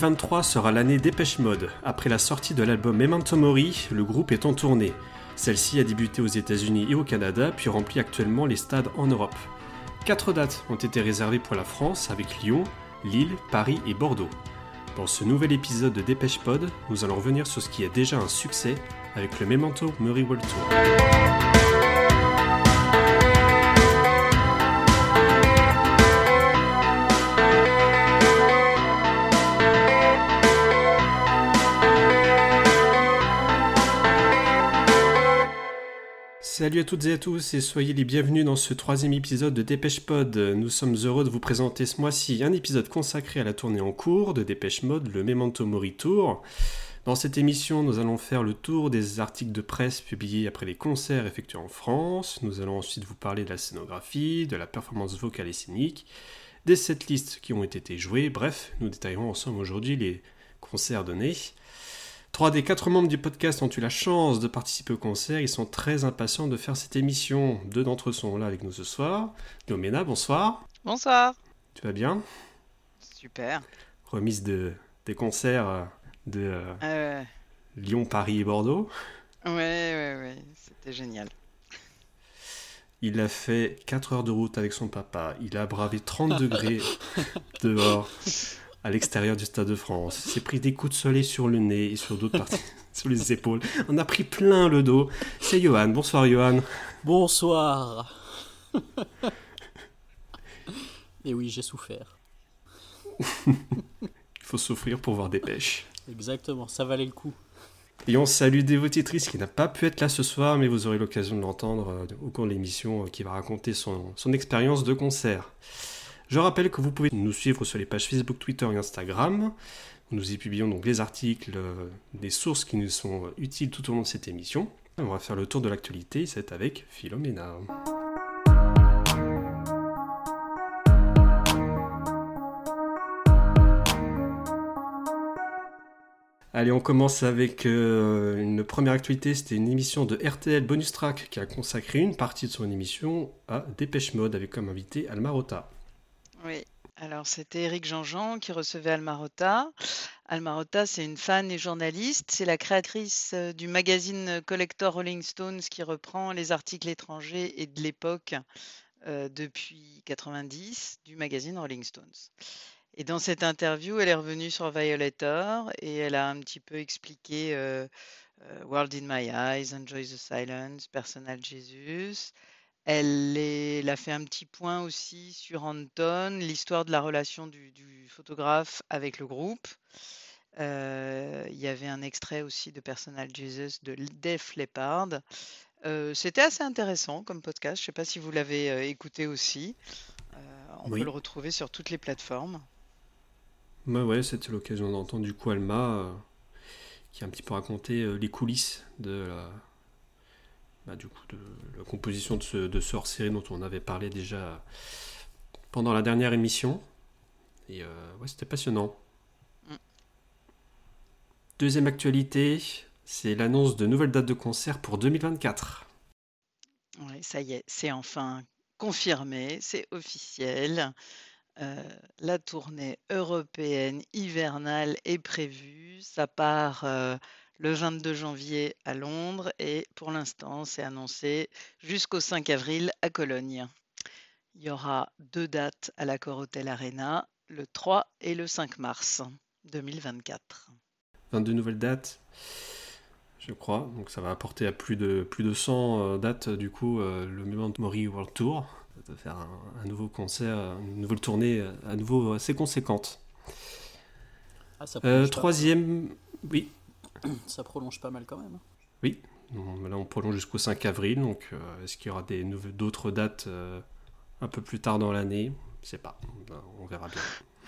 2023 sera l'année Dépêche Mode. Après la sortie de l'album Memento Mori, le groupe est en tournée. Celle-ci a débuté aux États-Unis et au Canada, puis remplit actuellement les stades en Europe. Quatre dates ont été réservées pour la France avec Lyon, Lille, Paris et Bordeaux. Dans ce nouvel épisode de Dépêche Pod, nous allons revenir sur ce qui est déjà un succès avec le Memento Mori World Tour. Salut à toutes et à tous et soyez les bienvenus dans ce troisième épisode de Dépêche Pod. Nous sommes heureux de vous présenter ce mois-ci un épisode consacré à la tournée en cours de Dépêche Mode, le Memento Mori Tour. Dans cette émission, nous allons faire le tour des articles de presse publiés après les concerts effectués en France. Nous allons ensuite vous parler de la scénographie, de la performance vocale et scénique, des setlists qui ont été joués. Bref, nous détaillerons ensemble aujourd'hui les concerts donnés. Trois des quatre membres du podcast ont eu la chance de participer au concert. Ils sont très impatients de faire cette émission. Deux d'entre eux sont là avec nous ce soir. Domena, bonsoir. Bonsoir. Tu vas bien? Super. Remise de, des concerts de euh, euh. Lyon, Paris et Bordeaux. Ouais, ouais, ouais. C'était génial. Il a fait 4 heures de route avec son papa. Il a bravé 30 degrés dehors à l'extérieur du Stade de France. s'est pris des coups de soleil sur le nez et sur d'autres parties, sur les épaules. On a pris plein le dos. C'est Johan. Bonsoir Johan. Bonsoir. et oui, j'ai souffert. Il faut souffrir pour voir des pêches. Exactement, ça valait le coup. Et on salue Dévotitrice qui n'a pas pu être là ce soir, mais vous aurez l'occasion de l'entendre euh, au cours de l'émission, euh, qui va raconter son, son expérience de concert. Je rappelle que vous pouvez nous suivre sur les pages Facebook, Twitter et Instagram. Nous y publions donc les articles, euh, des sources qui nous sont utiles tout au long de cette émission. On va faire le tour de l'actualité, c'est avec Philomena. Allez, on commence avec euh, une première actualité. C'était une émission de RTL Bonus Track qui a consacré une partie de son émission à Dépêche Mode avec comme invité Alma Rota. Alors c'était Eric Jean-Jean qui recevait Alma Rota. Alma Rota, c'est une fan et journaliste. C'est la créatrice euh, du magazine collector Rolling Stones qui reprend les articles étrangers et de l'époque euh, depuis 90 du magazine Rolling Stones. Et dans cette interview, elle est revenue sur Violator et elle a un petit peu expliqué euh, World in My Eyes, Enjoy the Silence, Personal Jesus. Elle, a fait un petit point aussi sur Anton, l'histoire de la relation du, photographe avec le groupe. Euh, il y avait un extrait aussi de Personal Jesus de Def Leppard. Euh, c'était assez intéressant comme podcast. Je ne sais pas si vous l'avez euh, écouté aussi. on peut le retrouver sur toutes les plateformes. Ouais, ouais, c'était l'occasion d'entendre du coup Alma qui a un petit peu raconté les coulisses de la bah, du coup, de la composition de ce, de hors-série dont on avait parlé déjà pendant la dernière émission. Et euh, ouais, c'était passionnant. Mm. Deuxième actualité, c'est l'annonce de nouvelles dates de concert pour 2024. Oui, ça y est, c'est enfin confirmé, c'est officiel. Euh, la tournée européenne hivernale est prévue. Ça part euh, le 22 janvier à Londres et pour l'instant, c'est annoncé jusqu'au 5 avril à Cologne. Il y aura deux dates à l'accord Hotel Arena, le 3 et le 5 mars 2024. 22 nouvelles dates, je crois. Donc ça va apporter à plus de, plus de 100 euh, dates, du coup, euh, le Memento Mori World Tour. De faire un, nouveau concert, une nouvelle tournée euh, à nouveau assez conséquente. Ah, troisième, oui, Ça prolonge pas mal quand même. Oui, là on prolonge jusqu'au 5 avril, donc euh, est-ce qu'il y aura d'autres dates euh, un peu plus tard dans l'année? Je sais pas, on verra bien.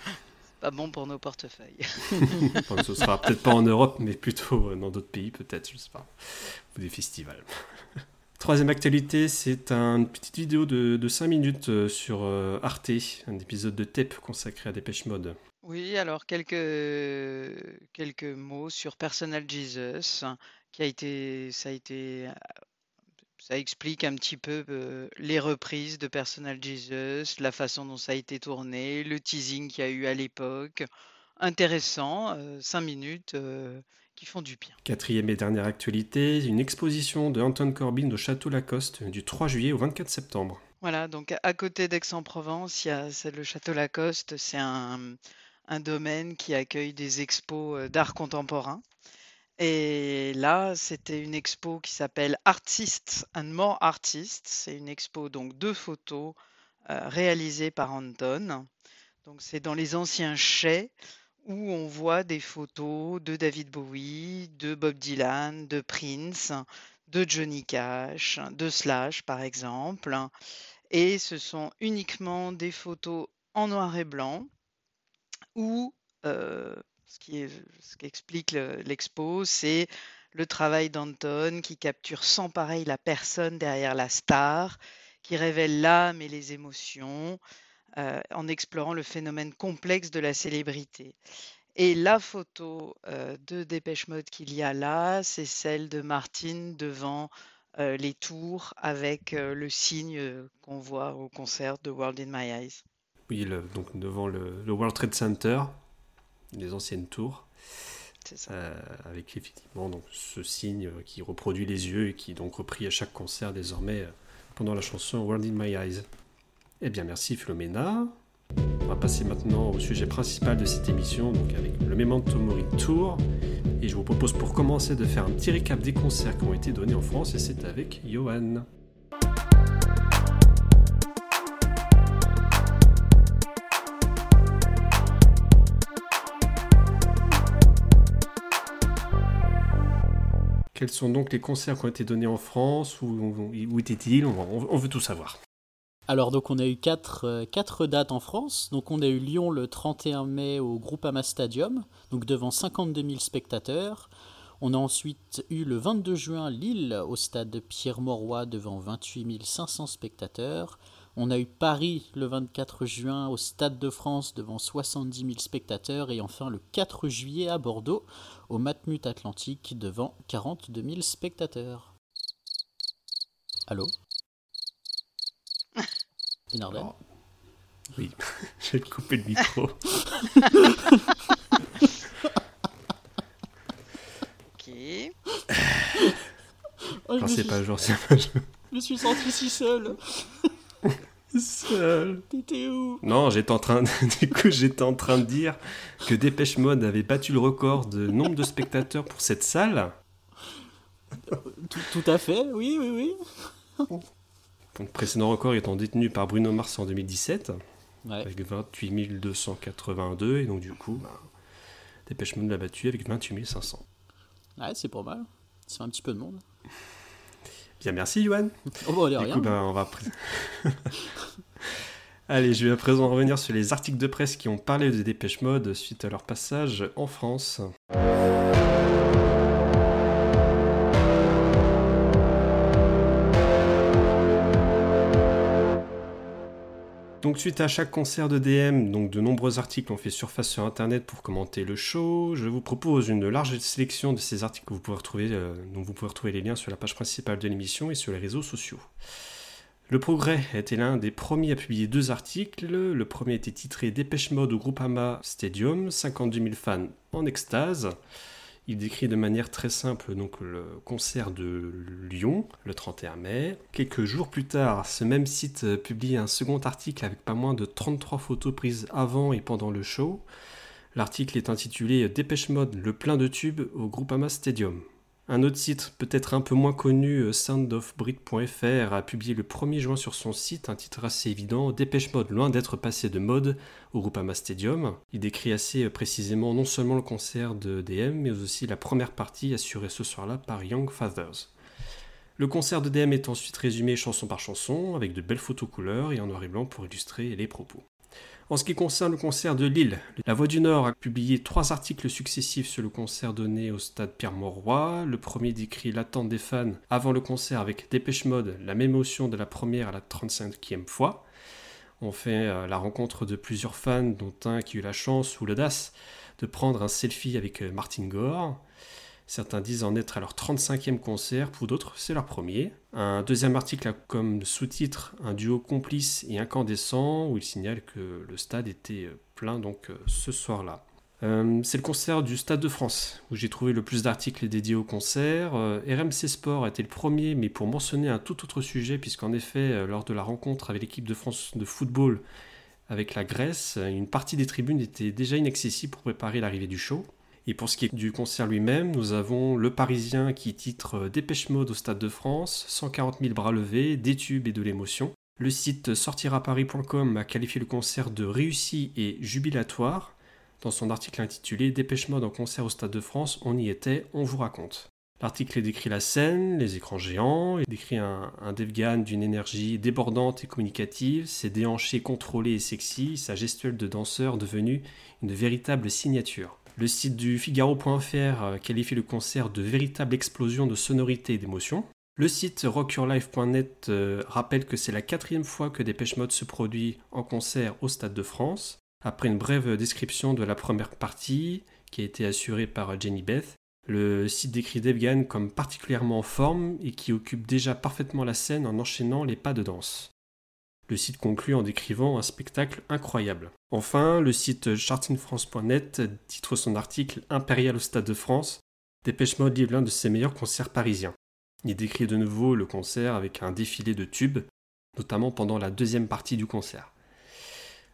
pas bon pour nos portefeuilles. ce sera peut-être pas en Europe, mais plutôt euh, dans d'autres pays, peut-être, je sais pas, ou des festivals. Troisième actualité, c'est une petite vidéo de, de 5 minutes sur Arte, un épisode de TEP consacré à Dépêche Mode. Oui, alors quelques, quelques mots sur Personal Jesus, qui a été, ça a été, ça explique un petit peu euh, les reprises de Personal Jesus, la façon dont ça a été tourné, le teasing qu'il y a eu à l'époque, intéressants, 5 minutes, qui font du bien. Quatrième et dernière actualité, une exposition de Anton Corbin au Château Lacoste du 3 juillet au 24 septembre. Voilà, donc à côté d'Aix-en-Provence, il y a le Château Lacoste, c'est un, un domaine qui accueille des expos d'art contemporain. Et là, c'était une expo qui s'appelle Artists and More Artists. C'est une expo donc de photos réalisées par Anton. Donc c'est dans les anciens chais où on voit des photos de David Bowie, de Bob Dylan, de Prince, de Johnny Cash, de Slash par exemple. Et ce sont uniquement des photos en noir et blanc qui, est, ce qui explique l'expo, c'est le travail d'Anton qui capture sans pareil la personne derrière la star, qui révèle l'âme et les émotions en explorant le phénomène complexe de la célébrité. Et la photo de Dépêche Mode qu'il y a là, c'est celle de Martine devant les tours avec le signe qu'on voit au concert de World in My Eyes. Oui, donc devant le, World Trade Center, les anciennes tours. Euh, avec effectivement donc, ce signe qui reproduit les yeux et qui est donc repris à chaque concert désormais euh, pendant la chanson World in My Eyes. Eh bien merci Philomena. On va passer maintenant au sujet principal de cette émission, donc avec le Memento Mori Tour. Et je vous propose pour commencer de faire un petit récap des concerts qui ont été donnés en France, et c'est avec Johan. Quels sont donc les concerts qui ont été donnés en France Où, étaient-ils on, veut tout savoir. Alors donc on a eu quatre, euh, quatre, dates en France. Donc on a eu Lyon le 31 mai au Groupama Stadium, donc devant 52 000 spectateurs. On a ensuite eu le 22 juin Lille au stade Pierre-Mauroy devant 28 500 spectateurs. On a eu Paris le 24 juin au Stade de France devant 70 000 spectateurs et enfin le 4 juillet à Bordeaux au Matmut Atlantique devant 42 000 spectateurs. Allô? Inarden oh. Oui, j'ai coupé le micro. ok. Oh, c'est pas jour, c'est pas jour. Je me suis senti si seul. seul. T'étais où? Non, j'étais en train de... du coup, j'étais en train de dire que Dépêche Mode avait battu le record de nombre de spectateurs pour cette salle. Tout, à fait, oui, oui, oui. Donc, précédent record étant détenu par Bruno Mars en 2017, avec 28 282, et donc du coup, bah, Dépêche Mode l'a battu avec 28 500. Ouais, c'est pas mal. C'est un petit peu de monde. Bien, merci, Yohan. Oh, allez, du coup, ben, on va. Allez, je vais à présent revenir sur les articles de presse qui ont parlé de Dépêche Mode suite à leur passage en France. Donc suite à chaque concert de DM, donc de nombreux articles ont fait surface sur internet pour commenter le show. Je vous propose une large sélection de ces articles que vous pouvez retrouver, euh, dont vous pouvez retrouver les liens sur la page principale de l'émission et sur les réseaux sociaux. Le Progrès été l'un des premiers à publier deux articles. Le premier était titré Dépêche mode au Groupama Stadium, 52 000 fans en extase. Il décrit de manière très simple donc le concert de Lyon le 31 mai. Quelques jours plus tard, ce même site publie un second article avec pas moins de 33 photos prises avant et pendant le show. L'article est intitulé Dépêche Mode, le plein de tubes au Groupama Stadium. Un autre site, peut-être un peu moins connu, euh, soundofbrit.fr, a publié le 1er juin sur son site un titre assez évident Dépêche Mode, loin d'être passé de mode au Groupama Stadium. Il décrit assez euh, précisément non seulement le concert de DM, mais aussi la première partie assurée ce soir-là par Young Fathers. Le concert de DM est ensuite résumé chanson par chanson, avec de belles photos couleurs et en noir et blanc pour illustrer les propos. En ce qui concerne le concert de Lille, La Voix du Nord a publié trois articles successifs sur le concert donné au stade Pierre-Mauroy. Le premier décrit l'attente des fans avant le concert avec Dépêche Mode, la même émotion de la première à la 35e fois. On fait euh, la rencontre de plusieurs fans, dont un qui a eu la chance ou l'audace de prendre un selfie avec euh, Martin Gore. Certains disent en être à leur 35e concert, pour d'autres c'est leur premier. Un deuxième article a comme sous-titre un duo complice et incandescent où il signale que le stade était plein donc euh, ce soir-là. Euh, c'est le concert du Stade de France, où j'ai trouvé le plus d'articles dédiés au concert. Euh, RMC Sport a été le premier, mais pour mentionner un tout autre sujet, puisqu'en effet, lors de la rencontre avec l'équipe de France de football avec la Grèce, une partie des tribunes était déjà inaccessible pour préparer l'arrivée du show. Et pour ce qui est du concert lui-même, nous avons Le Parisien qui titre Dépêche Mode au Stade de France, 140 000 bras levés, des tubes et de l'émotion. Le site sortiraparis.com a qualifié le concert de réussi et jubilatoire. Dans son article intitulé Dépêche Mode en concert au Stade de France, on y était, on vous raconte. L'article décrit la scène, les écrans géants, il décrit un, un Devgan d'une énergie débordante et communicative, ses déhanchés contrôlés et sexy, sa gestuelle de danseur devenue une véritable signature. Le site du Figaro.fr qualifie le concert de véritable explosion de sonorité et d'émotion. Le site rockyourlife.net euh, rappelle que c'est la quatrième fois que Dépêche Mode se produit en concert au Stade de France. Après une brève description de la première partie, qui a été assurée par Jenny Beth, le site décrit Devgan comme particulièrement en forme et qui occupe déjà parfaitement la scène en enchaînant les pas de danse. Le site conclut en décrivant un spectacle incroyable. Enfin, le site chartingfrance.net titre son article Impérial au Stade de France. Dépêche Mode livre l'un de ses meilleurs concerts parisiens. Il décrit de nouveau le concert avec un défilé de tubes, notamment pendant la deuxième partie du concert.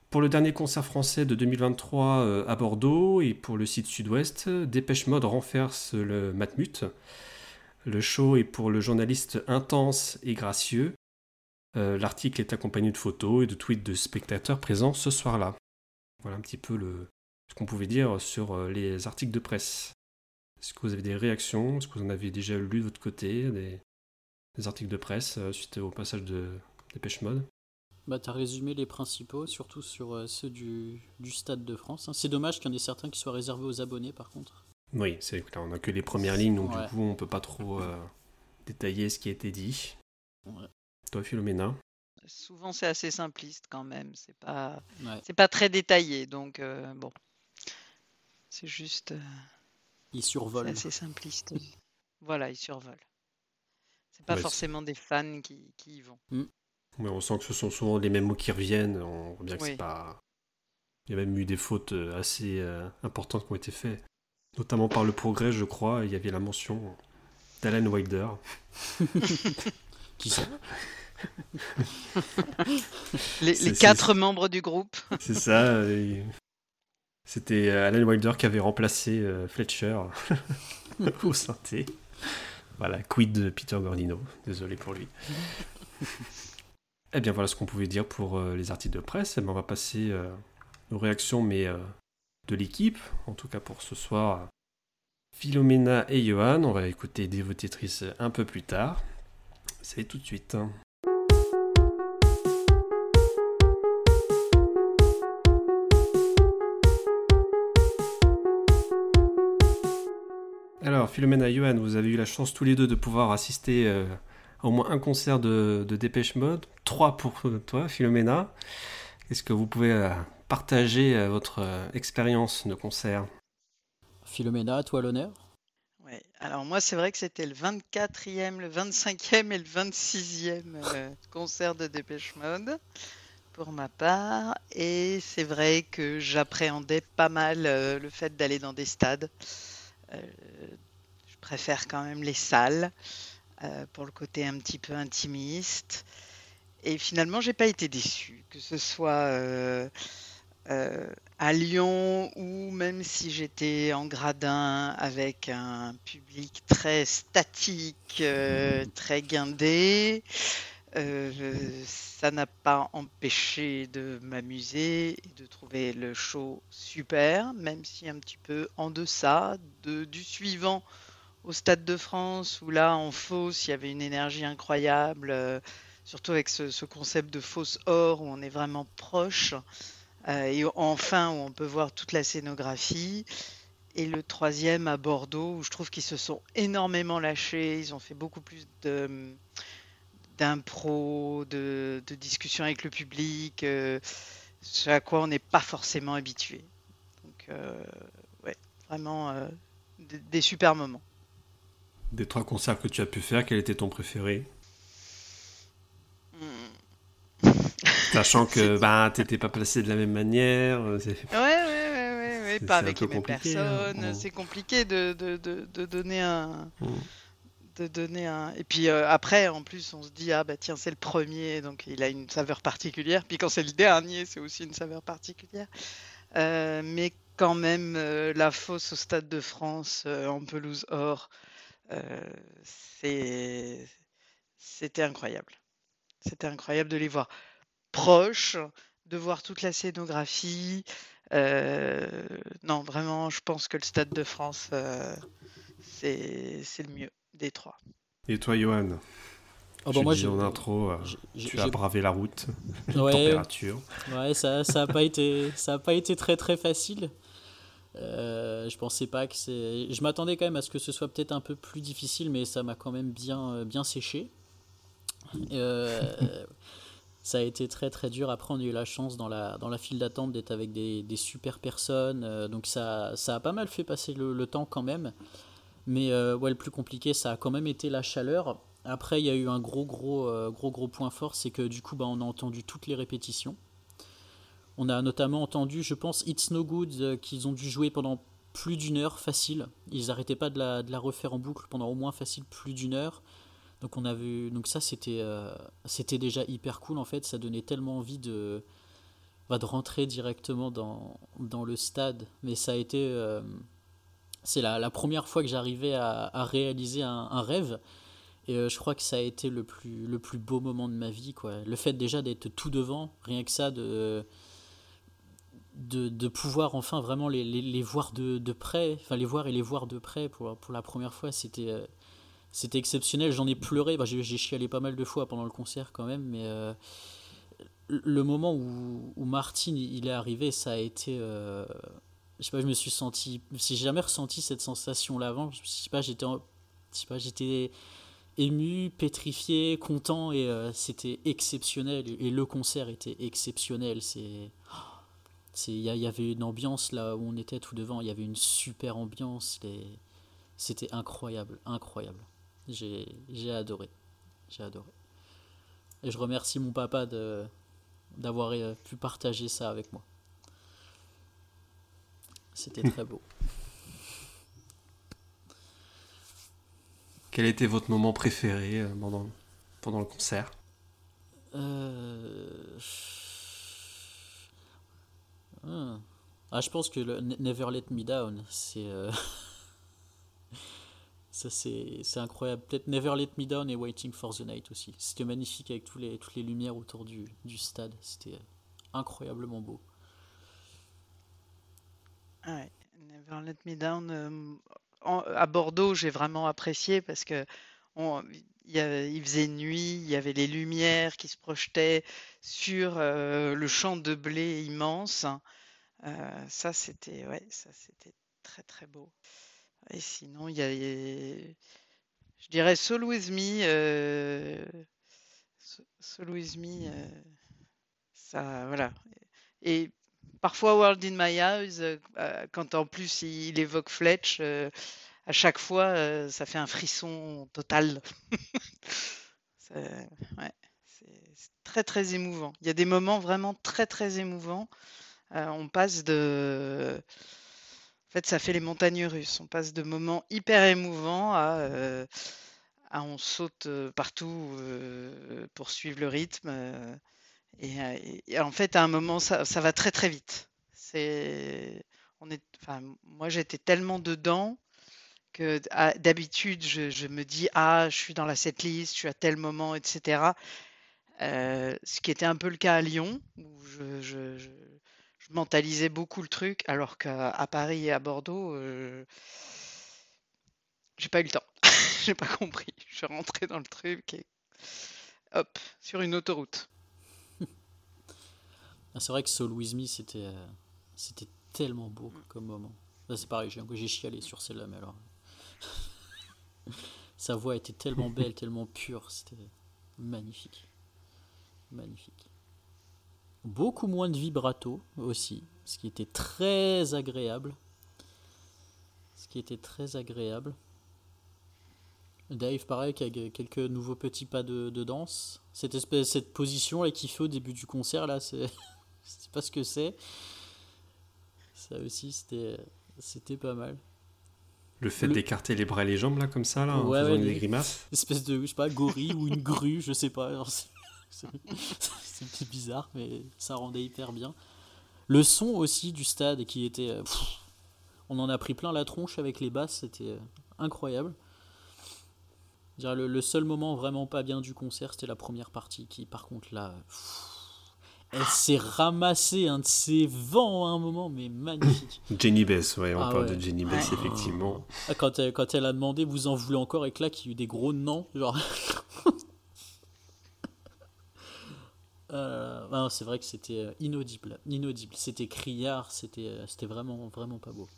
Pour le dernier concert français de 2023 euh, à Bordeaux et pour le site Sud-Ouest, Dépêche Mode renverse le Matmut. Le show est pour le journaliste intense et gracieux. Euh, l'article est accompagné de photos et de tweets de spectateurs présents ce soir-là. Voilà un petit peu le, ce qu'on pouvait dire sur euh, les articles de presse. Est-ce que vous avez des réactions? Est-ce que vous en avez déjà lu de votre côté des, des articles de presse suite au passage de Dépêche Mode bah, tu as résumé les principaux, surtout sur euh, ceux du, du, Stade de France. Hein. C'est dommage qu'il y en ait certains qui soient réservés aux abonnés, par contre. Oui, c'est on n'a que les premières lignes, donc ouais. du coup, on peut pas trop euh, détailler ce qui a été dit. Ouais. Toi, Philomena? Souvent, c'est assez simpliste quand même. C'est pas, c'est pas très détaillé, donc euh, bon, c'est juste. il survole. C'est assez simpliste. voilà, il survole. C'est pas forcément des fans qui, qui y vont. Mm. Mais on sent que ce sont souvent les mêmes mots qui reviennent. On voit bien que oui. c'est pas. Il y a même eu des fautes assez euh, importantes qui ont été faites. Notamment par le progrès, je crois. Il y avait la mention d'Alan Wilder. qui ça Les, les quatre membres du groupe. c'est ça. C'était Alan Wilder qui avait remplacé euh, Fletcher au synthé. Voilà, quid de Peter Gordino. Désolé pour lui. Eh bien voilà ce qu'on pouvait dire pour euh, les articles de presse. Eh bien, on va passer euh, aux réactions mais de l'équipe, en tout cas pour ce soir. Philomena et Johan, on va écouter des votatrices un peu plus tard. C'est tout de suite. Alors, Philomena et Johan, vous avez eu la chance tous les deux de pouvoir assister euh, à au moins un concert de, de Dépêche Mode. Trois pour toi, Philomena. Est-ce que vous pouvez euh, partager euh, votre expérience de concert? Philomena, à toi l'honneur. Ouais. Alors moi, c'est vrai que c'était le 24e, le 25e et le 26e euh, concert de Dépêche Mode pour ma part. Et c'est vrai que j'appréhendais pas mal euh, le fait d'aller dans des stades. Euh, je préfère quand même les salles euh, pour le côté un petit peu intimiste. Et finalement, j'ai pas été déçue, que ce soit euh, à Lyon ou même si j'étais en gradin avec un public très statique, très guindé. Euh, ça n'a pas empêché de m'amuser et de trouver le show super, même si un petit peu en deçà de, du suivant au Stade de France, où là, en fausse, il y avait une énergie incroyable, euh, surtout avec ce, ce, concept de fausse or, où on est vraiment proche, euh, et enfin, où on peut voir toute la scénographie. Et le troisième à Bordeaux, où je trouve qu'ils se sont énormément lâchés, ils ont fait beaucoup plus de d'impro, de, de discussion avec le public, euh, ce à quoi on n'est pas forcément habitué. Donc, euh, ouais, vraiment euh, des, des, super moments. Des trois concerts que tu as pu faire, quel était ton préféré? Hmm. Sachant que bah, tu n'étais pas placé de la même manière. Ouais, ouais, ouais, ouais, travaille pas avec les mêmes hein. personnes. C'est compliqué de, de, de, donner un. Mm. De donner un. Et puis euh, après, en plus, on se dit ah bah tiens c'est le premier, donc il a une saveur particulière. Puis quand c'est le dernier, c'est aussi une saveur particulière. Euh, mais quand même, euh, la fosse au Stade de France en pelouse or, c'était incroyable. C'était incroyable de les voir proches, de voir toute la scénographie. Non, vraiment, je pense que le Stade de France, c'est le mieux des trois. Et toi, Johan oh bah moi, dit en intro, euh, tu as bravé la route, la température. Ouais, ça n'a pas été, ça a pas été très très facile. je pensais pas que c'est. Je m'attendais quand même à ce que ce soit peut-être un peu plus difficile, mais ça m'a quand même bien bien séché. Euh, ça a été très très dur. Après, on a eu la chance dans la, dans la file d'attente d'être avec des, des, super personnes. Euh, donc ça, ça a pas mal fait passer le, temps quand même. Mais euh, ouais, le plus compliqué, ça a quand même été la chaleur. Après, il y a eu un gros gros gros gros point fort, c'est que du coup, bah, on a entendu toutes les répétitions. On a notamment entendu, je pense, It's No Good qu'ils ont dû jouer pendant plus d'une heure facile. Ils n'arrêtaient pas de la, de la refaire en boucle pendant au moins facile plus d'une heure. Donc on a vu, donc ça c'était euh, déjà hyper cool en fait, ça donnait tellement envie de bah, de rentrer directement dans, dans le stade, mais ça a été euh, c'est la, la, première fois que j'arrivais à, réaliser un, rêve et euh, je crois que ça a été le plus le plus beau moment de ma vie quoi. Le fait déjà d'être tout devant, rien que ça de de, pouvoir enfin vraiment les, les, voir de, de, près, enfin les voir et les voir de près pour, pour la première fois, c'était c'était exceptionnel. J'en ai pleuré. Bah, j'ai chialé pas mal de fois pendant le concert quand même, mais euh, le moment où, où Martin il est arrivé, ça a été. Je sais pas, je me suis senti. Si j'ai jamais ressenti cette sensation là avant, je sais pas, j'étais. Je sais pas, j'étais ému, pétrifié, content et euh, c'était exceptionnel. Et le concert était exceptionnel. C'est. Il y, avait une ambiance là où on était tout devant, il y avait une super ambiance. C'était incroyable, incroyable. J'ai adoré. J'ai adoré. Et je remercie mon papa d'avoir euh, pu partager ça avec moi. C'était très beau. Quel était votre moment préféré euh, pendant, pendant le concert? Euh... ah, je pense que le Never Let Me Down, c'est euh, ça, c'est incroyable. Peut-être Never Let Me Down et Waiting for the Night aussi. C'était magnifique avec tous les, toutes les lumières autour du, du stade. C'était incroyablement beau. Ouais, Never Let Me Down. À Bordeaux, j'ai vraiment apprécié parce que il, faisait nuit, il y avait les lumières qui se projetaient sur le champ de blé immense. Euh, ça, c'était ouais, ça, c'était très très beau. Et sinon, il y a, je dirais Soul With Me. Euh, Soul With Me, euh, ça, voilà. Et parfois World in My Eyes, euh, quand en plus il, évoque Fletch, à chaque fois, ça fait un frisson total. c'est très très émouvant. Il y a des moments vraiment très très émouvants. on passe de en fait, ça fait les montagnes russes. On passe de moments hyper émouvants à, euh, on saute euh, partout euh, pour suivre le rythme. Et, en fait, à un moment, ça, va très très vite. C'est, moi, j'étais tellement dedans que d'habitude, je, me dis ah, je suis dans la setlist, je suis à tel moment, etc. ce qui était un peu le cas à Lyon, où je mentalisais beaucoup le truc, alors qu'à Paris et à Bordeaux, euh, j'ai pas eu le temps. j'ai pas compris. Je suis rentré dans le truc et hop, sur une autoroute. Ah, c'est vrai que Soul With Me, c'était, euh, c'était tellement beau mm. comme moment. c'est pareil, j'ai, j'ai chialé sur celle-là, mais alors. Sa voix était tellement belle, tellement pure, c'était magnifique. Magnifique. Beaucoup moins de vibrato aussi, ce qui était très agréable. Ce qui était très agréable. Dave, pareil, qui a quelques nouveaux petits pas de, danse. Cette espèce, cette position là qu'il fait au début du concert là, c'est, sais pas ce que c'est. Ça aussi, c'était, c'était pas mal. Le fait d'écarter les bras et les jambes, là, comme ça, là, en faisant des grimaces Espèce de, je sais pas, gorille ou une grue, je sais pas. C'est bizarre, mais ça rendait hyper bien. Le son aussi du stade qui était. Euh, on en a pris plein la tronche avec les basses, c'était euh, incroyable. Le, le, seul moment vraiment pas bien du concert, c'était la première partie qui, par contre, là. Elle s'est ramassée un de ses vents à un moment, mais magnifique. Jenny Bess, ouais, on ah parle de Jenny Bess, effectivement. Ah, quand elle, quand elle a demandé, vous en voulez encore, et que là, qu'il y a eu des gros noms, genre. euh, c'est vrai que c'était euh, inaudible, inaudible. C'était criard, c'était, euh, c'était vraiment, vraiment pas beau.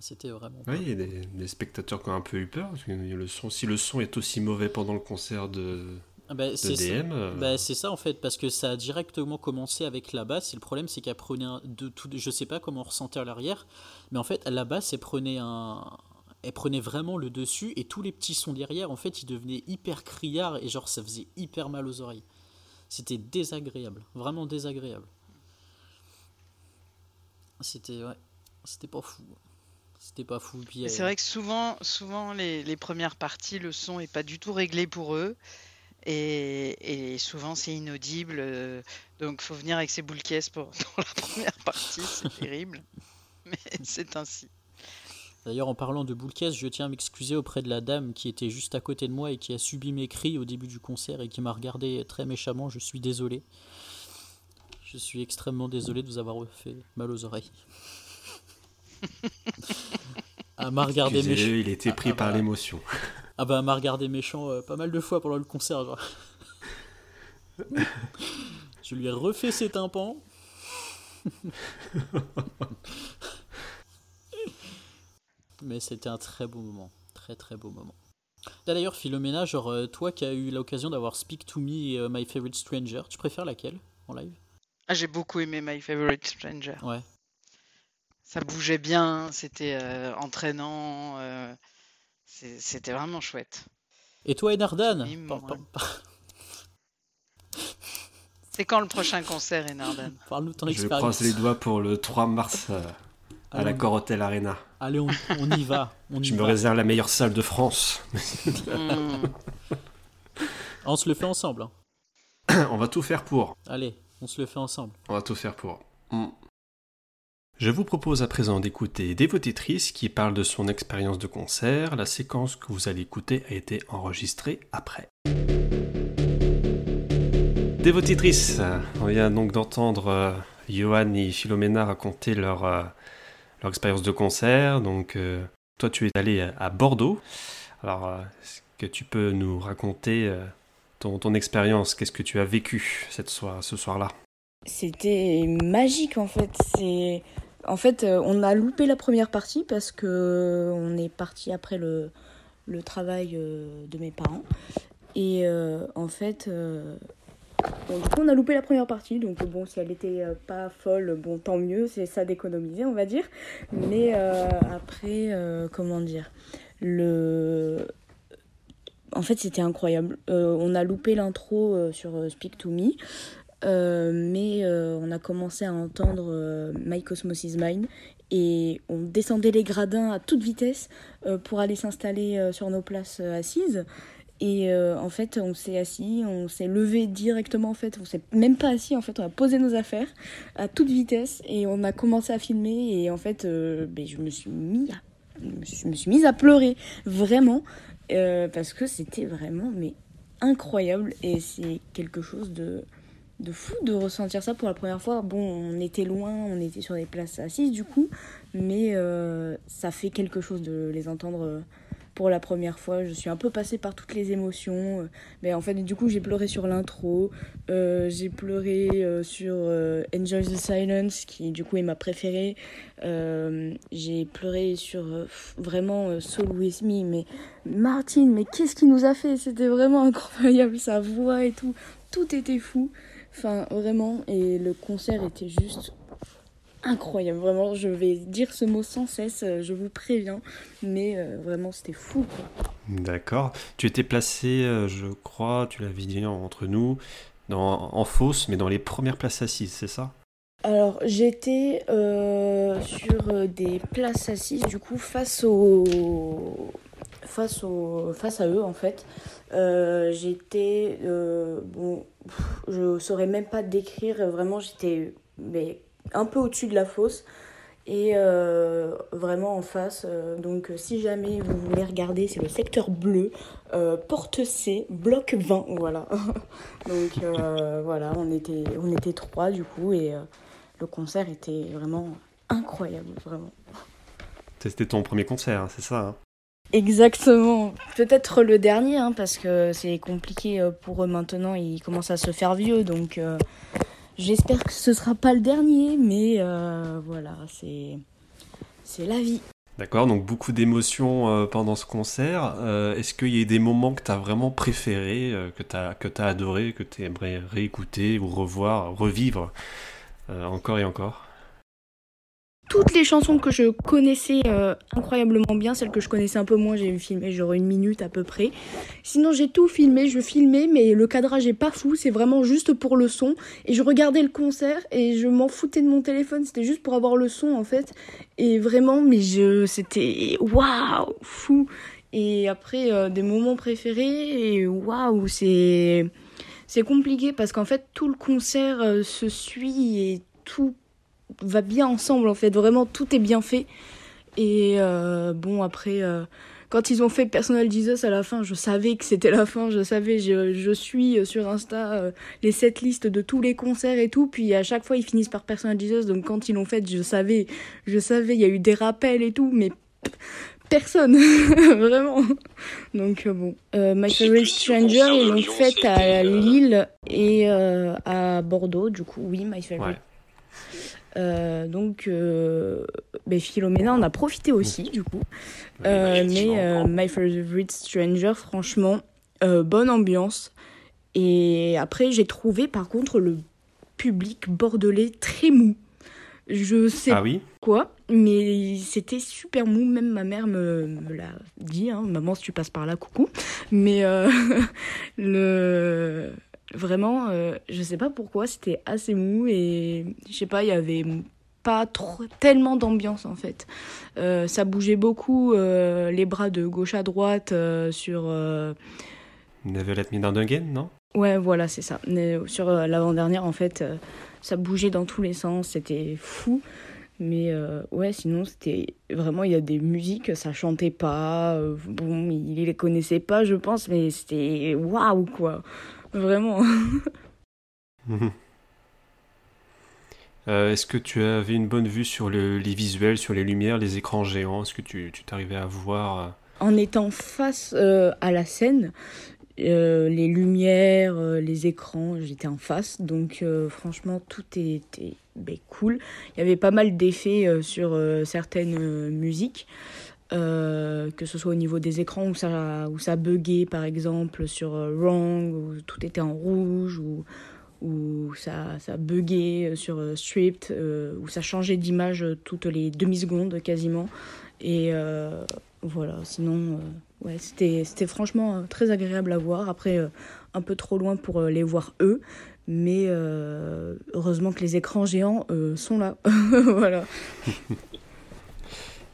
C'était vraiment. Oui, il y a des, des, spectateurs qui ont un peu eu peur. Parce que le son, si le son est aussi mauvais pendant le concert de, ah bah, c'est ça. Euh. Bah, c'est ça en fait, parce que ça a directement commencé avec la basse. Et le problème, c'est qu'elle prenait un, de tout. Je sais pas comment on ressentait à l'arrière, mais en fait, la basse, elle prenait un. Elle prenait vraiment le dessus et tous les petits sons derrière, en fait, ils devenaient hyper criards et genre ça faisait hyper mal aux oreilles. C'était désagréable, vraiment désagréable. C'était ouais, c'était pas fou. C'était pas fou. C'est vrai que souvent, souvent les, les, premières parties, le son est pas du tout réglé pour eux. Et, souvent, c'est inaudible. Euh, donc, faut venir avec ses boules caisses pour, la première partie. C'est terrible. Mais c'est ainsi. D'ailleurs, en parlant de boules caisses, je tiens à m'excuser auprès de la dame qui était juste à côté de moi et qui a subi mes cris au début du concert et qui m'a regardé très méchamment. Je suis désolé. Je suis extrêmement désolé de vous avoir fait mal aux oreilles. à m'a regardé méchant. Il était pris ah, par l'émotion. Ah bah, m'a regardé méchant euh, pas mal de fois pendant le concert. Genre. je lui ai refait ses tympans. Mais c'était un très beau moment. Très très beau moment. D'ailleurs, Philomena, genre, euh, toi qui as eu l'occasion d'avoir Speak to Me et euh, My Favorite Stranger, tu préfères laquelle en live? Ah, j'ai beaucoup aimé My Favorite Stranger. Ouais. Ça bougeait bien, c'était entraînant. C'était vraiment chouette. Et toi, Enardan C'est quand le prochain concert, Enardan Parle-nous de ton expérience. Je croise les doigts pour le 3 mars euh, à la Corotel Arena. Allez, on, y va. On Je me réserve la meilleure salle de France. Hmm. On se le fait ensemble. Hein. on va tout faire pour. Allez, on se le fait ensemble. On va tout faire pour. Hmm. Je vous propose à présent d'écouter Dévotétrice qui parle de son expérience de concert. La séquence que vous allez écouter a été enregistrée après. Dévotétrice, on vient donc d'entendre euh, Johan et Philomena raconter leur, euh, expérience de concert. Donc, euh, toi, tu es allé à Bordeaux. Alors, est-ce que tu peux nous raconter ton, ton expérience? Qu'est-ce que tu as vécu cette soir, ce soir-là? C'était magique en fait. C'est en fait, euh, on a loupé la première partie parce que euh, on est parti après le, le travail euh, de mes parents. Et en fait, du coup, on a loupé la première partie. Donc, bon, si elle n'était pas folle, bon, tant mieux, c'est ça d'économiser, on va dire. Mais après, comment dire le... En fait, c'était incroyable. on a loupé l'intro sur Speak to Me. Euh, mais euh, on a commencé à entendre euh, My Cosmos is Mine. Et on descendait les gradins à toute vitesse pour aller s'installer sur nos places assises. Et en fait, on s'est assis, on s'est levé directement en fait, on s'est même pas assis en fait, on a posé nos affaires à toute vitesse et on a commencé à filmer. Et en fait, ben, je me suis mis à, je me suis mise à pleurer vraiment. Parce que c'était vraiment mais incroyable. Et c'est quelque chose de de fou de ressentir ça pour la première fois. Bon, on était loin, on était sur des places assises du coup, mais euh, ça fait quelque chose de les entendre euh, pour la première fois. Je suis un peu passée par toutes les émotions. Euh, mais en fait, du coup, j'ai pleuré sur l'intro, j'ai pleuré sur Enjoy the Silence, qui du coup est ma préférée. j'ai pleuré sur vraiment Soul With Me, mais Martine, mais qu'est-ce qu'il nous a fait? C'était vraiment incroyable, sa voix et tout. Tout était fou. Enfin, vraiment, et le concert était juste incroyable. Vraiment, je vais dire ce mot sans cesse, euh, je vous préviens, mais euh, vraiment, c'était fou. D'accord. Tu étais placé, euh, je crois, tu l'avais dit entre nous, dans, en fausse, mais dans les premières places assises, c'est ça? Alors j'étais sur des places assises du coup face au face au face à eux en fait. j'étais bon je saurais même pas décrire vraiment j'étais mais un peu au-dessus de la fosse et euh, vraiment en face. Euh, donc si jamais vous voulez regarder, c'est le secteur bleu, euh, porte C, bloc 20, voilà. donc voilà, on était, on était trois du coup et le concert était vraiment incroyable, vraiment. C'était ton premier concert, hein, c'est ça hein? Exactement. Peut-être le dernier, hein, parce que c'est compliqué pour eux maintenant, ils commencent à se faire vieux, donc J'espère que ce sera pas le dernier, mais euh, voilà, c'est c'est la vie. D'accord, donc beaucoup d'émotions euh, pendant ce concert. Euh, est-ce qu'il y a des moments que tu as vraiment préférés, que tu as, que as adoré, que tu aimerais réécouter ou revoir, revivre encore et encore? Toutes les chansons que je connaissais euh, incroyablement bien, celles que je connaissais un peu moins, j'ai filmé genre une minute à peu près. Sinon j'ai tout filmé, je filmais, mais le cadrage est pas fou, c'est vraiment juste pour le son. Et je regardais le concert et je m'en foutais de mon téléphone, c'était juste pour avoir le son en fait. Et vraiment, mais je, c'était waouh, fou. Et après euh, des moments préférés, et waouh, c'est compliqué parce qu'en fait tout le concert euh, se suit et tout va bien ensemble en fait. Vraiment, tout est bien fait. Et euh, bon, après, euh, quand ils ont fait Personal Jesus à la fin, je savais que c'était la fin. Je savais, je, je suis sur Insta euh, les sept listes de tous les concerts et tout. Puis à chaque fois, ils finissent par Personal Jesus. Donc quand ils l'ont fait, je savais, je savais, il y a eu des rappels et tout. Mais personne, vraiment. Donc bon, My Favorite Stranger, ils l'ont fait à Lille et à Bordeaux, du coup, oui, My Favorite. Euh, donc, euh, ben, Philomena en a profité aussi, du coup. Euh, mais My Favorite Stranger, franchement, bonne ambiance. Et après, j'ai trouvé par contre le public bordelais très mou. Je sais ah oui quoi, mais c'était super mou. Même ma mère me, me l'a dit. Hein, Maman, si tu passes par là, coucou. Mais le Vraiment, euh, je sais pas pourquoi, c'était assez mou et je sais pas, il y avait pas trop, tellement d'ambiance en fait. Euh, ça bougeait beaucoup euh, les bras de gauche à droite sur. Never Let Me Down Again, non? Ouais, voilà, c'est ça. Sur l'avant-dernière, en fait, ça bougeait dans tous les sens, c'était fou. Mais ouais, sinon, c'était vraiment, il y a des musiques, ça chantait pas. bon, il les connaissait pas, je pense, mais c'était waouh, quoi. Vraiment. Euh, est-ce que tu avais une bonne vue sur les visuels, sur les lumières, les écrans géants? Est-ce que tu t'arrivais à voir euh, En étant face euh, à la scène, les lumières, les écrans, j'étais en face. Donc franchement, tout était ben, cool. Il y avait pas mal d'effets sur certaines musiques. Euh, que ce soit au niveau des écrans où ça, où ça buguait par exemple sur euh, Wrong, où tout était en rouge, ou où ça, ça buguait sur euh, Stripped, où ça changeait d'image toutes les demi-secondes quasiment. Et voilà, sinon, ouais, c'était, c'était franchement très agréable à voir. Après, un peu trop loin pour les voir eux, mais heureusement que les écrans géants sont là. voilà.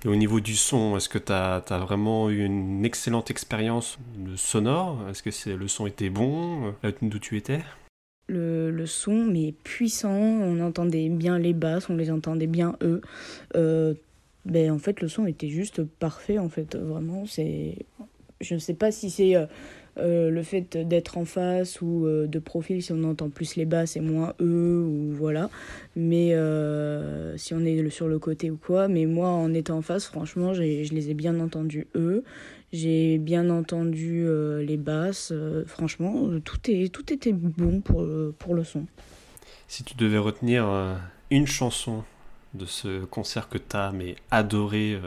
Au niveau du son, est-ce que tu as, vraiment eu une excellente expérience sonore? Est-ce que le son était bon? D'où tu étais? Le, son, mais puissant, on entendait bien les basses, on les entendait bien eux. Euh, ben, en fait, le son était juste parfait, en fait, vraiment. C'est... Je ne sais pas si c'est euh, le fait d'être en face ou euh, de profil, si on entend plus les basses et moins eux, ou voilà. Mais euh, si on est sur le côté ou quoi. Mais moi, en étant en face, franchement, je les ai bien entendus eux. J'ai bien entendu les basses. franchement, tout, est, tout était bon pour, pour le son. Si tu devais retenir une chanson de ce concert que tu as mais adoré,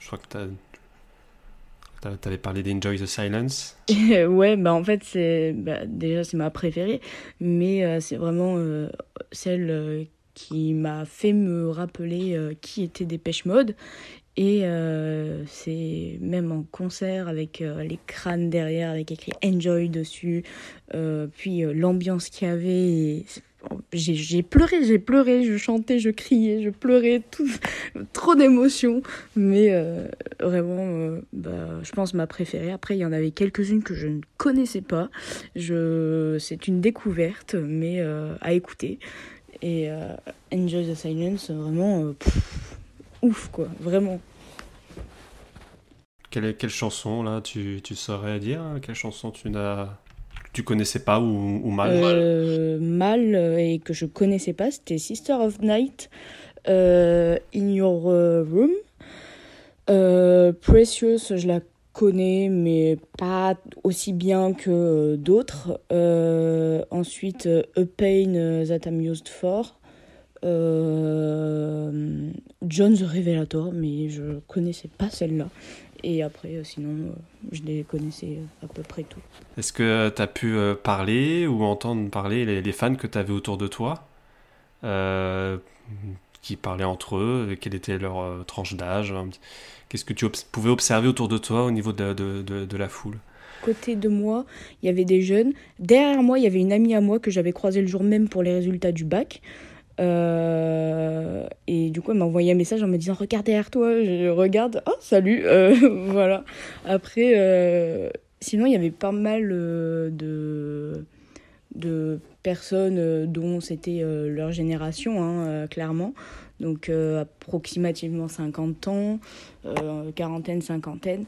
je crois que tu as T'avais parlé d'Enjoy the Silence. ouais, bah en fait, c'est bah, déjà c'est ma préférée, mais euh, c'est vraiment euh, celle euh, qui m'a fait me rappeler qui était Dépêche Mode. Et c'est même en concert avec les crânes derrière, avec écrit Enjoy dessus, puis l'ambiance qu'il y avait. J'ai pleuré, j'ai pleuré, je chantais, je criais, je pleurais, trop d'émotions. Mais euh, vraiment, euh, bah, je pense ma préférée. Après, il y en avait quelques-unes que je ne connaissais pas. C'est une découverte, mais à écouter. Et Enjoy the Silence, vraiment, ouf quoi, vraiment. Quelle, chanson là tu, tu saurais dire hein? Quelle chanson tu n'as tu connaissais pas ou, mal euh, Mal euh, et que je connaissais pas, c'était Sister of Night euh, In Your Room. Precious, je la connais, mais pas aussi bien que d'autres. ensuite, A Pain That I'm Used For. John the Revelator, mais je connaissais pas celle-là. Et après, euh, sinon, euh, je les connaissais euh, à peu près tout. Est-ce que tu as pu parler ou entendre parler les, fans que tu avais autour de toi qui parlaient entre eux, quelle était leur tranche d'âge Qu'est-ce que tu pouvais observer autour de toi au niveau de, de, de la foule? Côté de moi, il y avait des jeunes. Derrière moi, il y avait une amie à moi que j'avais croisée le jour même pour les résultats du bac. Euh, et du coup, elle m'a envoyé un message en me disant Regarde derrière toi. Je regarde, oh salut euh, Voilà. Après, euh, sinon, il y avait pas mal de, de personnes dont c'était leur génération, hein, clairement. Donc, approximativement 50 ans, quarantaine, cinquantaine.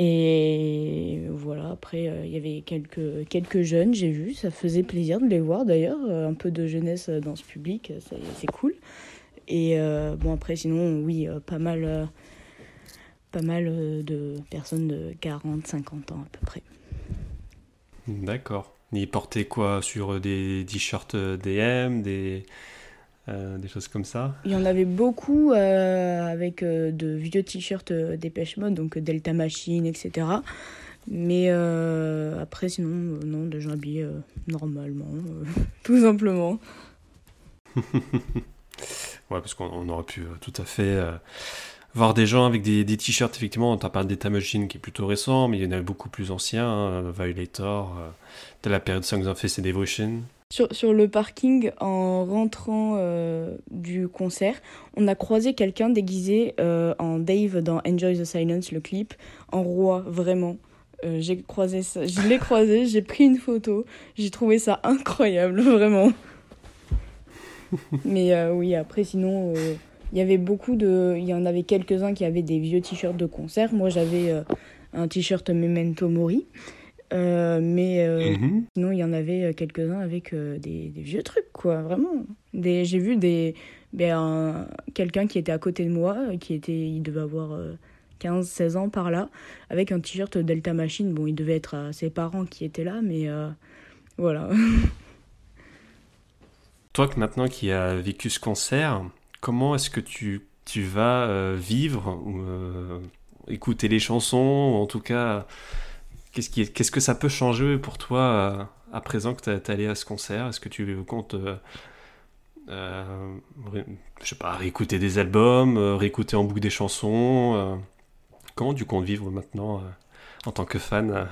Et voilà, après, euh, il y avait quelques, quelques jeunes, j'ai vu, ça faisait plaisir de les voir d'ailleurs, euh, un peu de jeunesse dans ce public, c'est cool. Et euh, bon, après, sinon, oui, pas mal, pas mal de personnes de 40, 50 ans à peu près. D'accord. Ils portaient quoi Sur des t-shirts DM, des, euh, des choses comme ça. Il y en avait beaucoup euh, avec euh, de vieux t-shirts Dépêche Mode, donc Delta Machine, etc. Mais après, sinon, non, des gens habillés normalement, tout simplement. ouais, parce qu'on aurait pu tout à fait voir des gens avec des, t-shirts, effectivement, t'as pas Delta Machine qui est plutôt récent, mais il y en a beaucoup plus anciens, hein, Violator, de la période Songs of Face and Devotion. Sur, le parking, en rentrant euh, du concert, on a croisé quelqu'un déguisé euh, en Dave dans Enjoy the Silence, le clip, en roi, vraiment. Euh, j'ai je l'ai croisé, j'ai pris une photo, j'ai trouvé ça incroyable, vraiment. Mais oui, après, sinon. Il y en avait quelques-uns qui avaient des vieux t-shirts de concert. Moi, j'avais un t-shirt Memento Mori. Euh, mais euh, mhm. sinon, il y en avait euh, quelques-uns avec des, vieux trucs, quoi, vraiment. Des, j'ai vu des, ben, quelqu'un qui était à côté de moi, qui était, il devait avoir 15-16 ans par là, avec un t-shirt Delta Machine. Bon, il devait être à ses parents qui étaient là, mais voilà. Toi, maintenant qui as vécu ce concert, comment est-ce que tu, tu vas vivre ou écouter les chansons, en tout cas Qu'est-ce, que ça peut changer pour toi euh, à présent que tu es allé à ce concert? Est-ce que tu comptes, euh, euh, je sais pas, réécouter des albums, réécouter en boucle des chansons Comment tu comptes vivre maintenant en tant que fan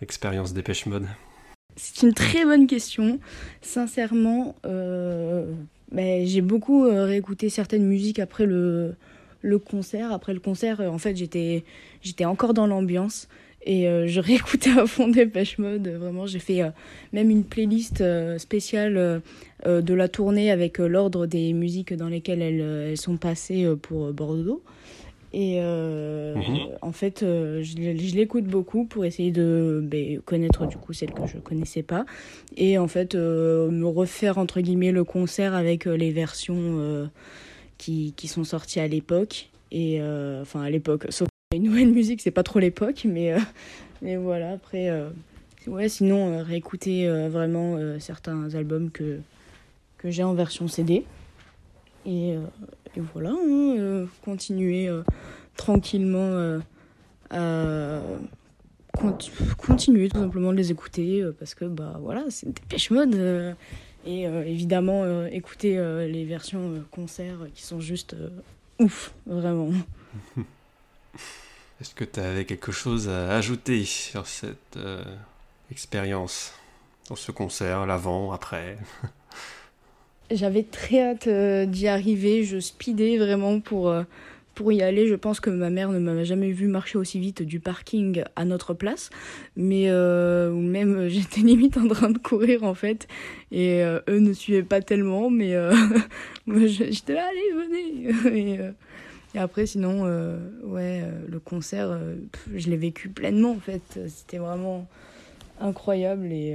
expérience Dépêche Mode? C'est une très bonne question. Sincèrement, ben, j'ai beaucoup réécouté certaines musiques après le, concert. Après le concert, en fait, j'étais encore dans l'ambiance. Et euh, je réécoutais à fond Dépêche Mode. Vraiment, j'ai fait euh, même une playlist euh, spéciale de la tournée avec l'ordre des musiques dans lesquelles elles, elles sont passées pour Bordeaux. Et mhm. en fait, je, l'écoute beaucoup pour essayer de ben, connaître du coup celles que je connaissais pas. Et en fait, me refaire entre guillemets le concert avec les versions qui, qui sont sorties à l'époque. Et enfin, à l'époque, sauf une nouvelle musique, c'est pas trop l'époque, mais, euh, mais voilà, après, euh, ouais, sinon, euh, réécouter vraiment certains albums que, que j'ai en version CD. Et, et voilà, hein, continuer tranquillement à continuer tout simplement de les écouter parce que bah voilà c'est une dépêche mode et évidemment écouter les versions concert qui sont juste ouf vraiment Est-ce que tu avais quelque chose à ajouter sur cette euh, expérience dans ce concert, l'avant, après? J'avais très hâte d'y arriver. Je speedais vraiment pour, pour y aller. Je pense que ma mère ne m'a jamais vu marcher aussi vite du parking à notre place. Mais euh, même j'étais limite en train de courir en fait. Et euh, eux ne suivaient pas tellement. Mais euh, j'étais là, allez, venez. Après, sinon, ouais, le concert, je l'ai vécu pleinement en fait. C'était vraiment incroyable et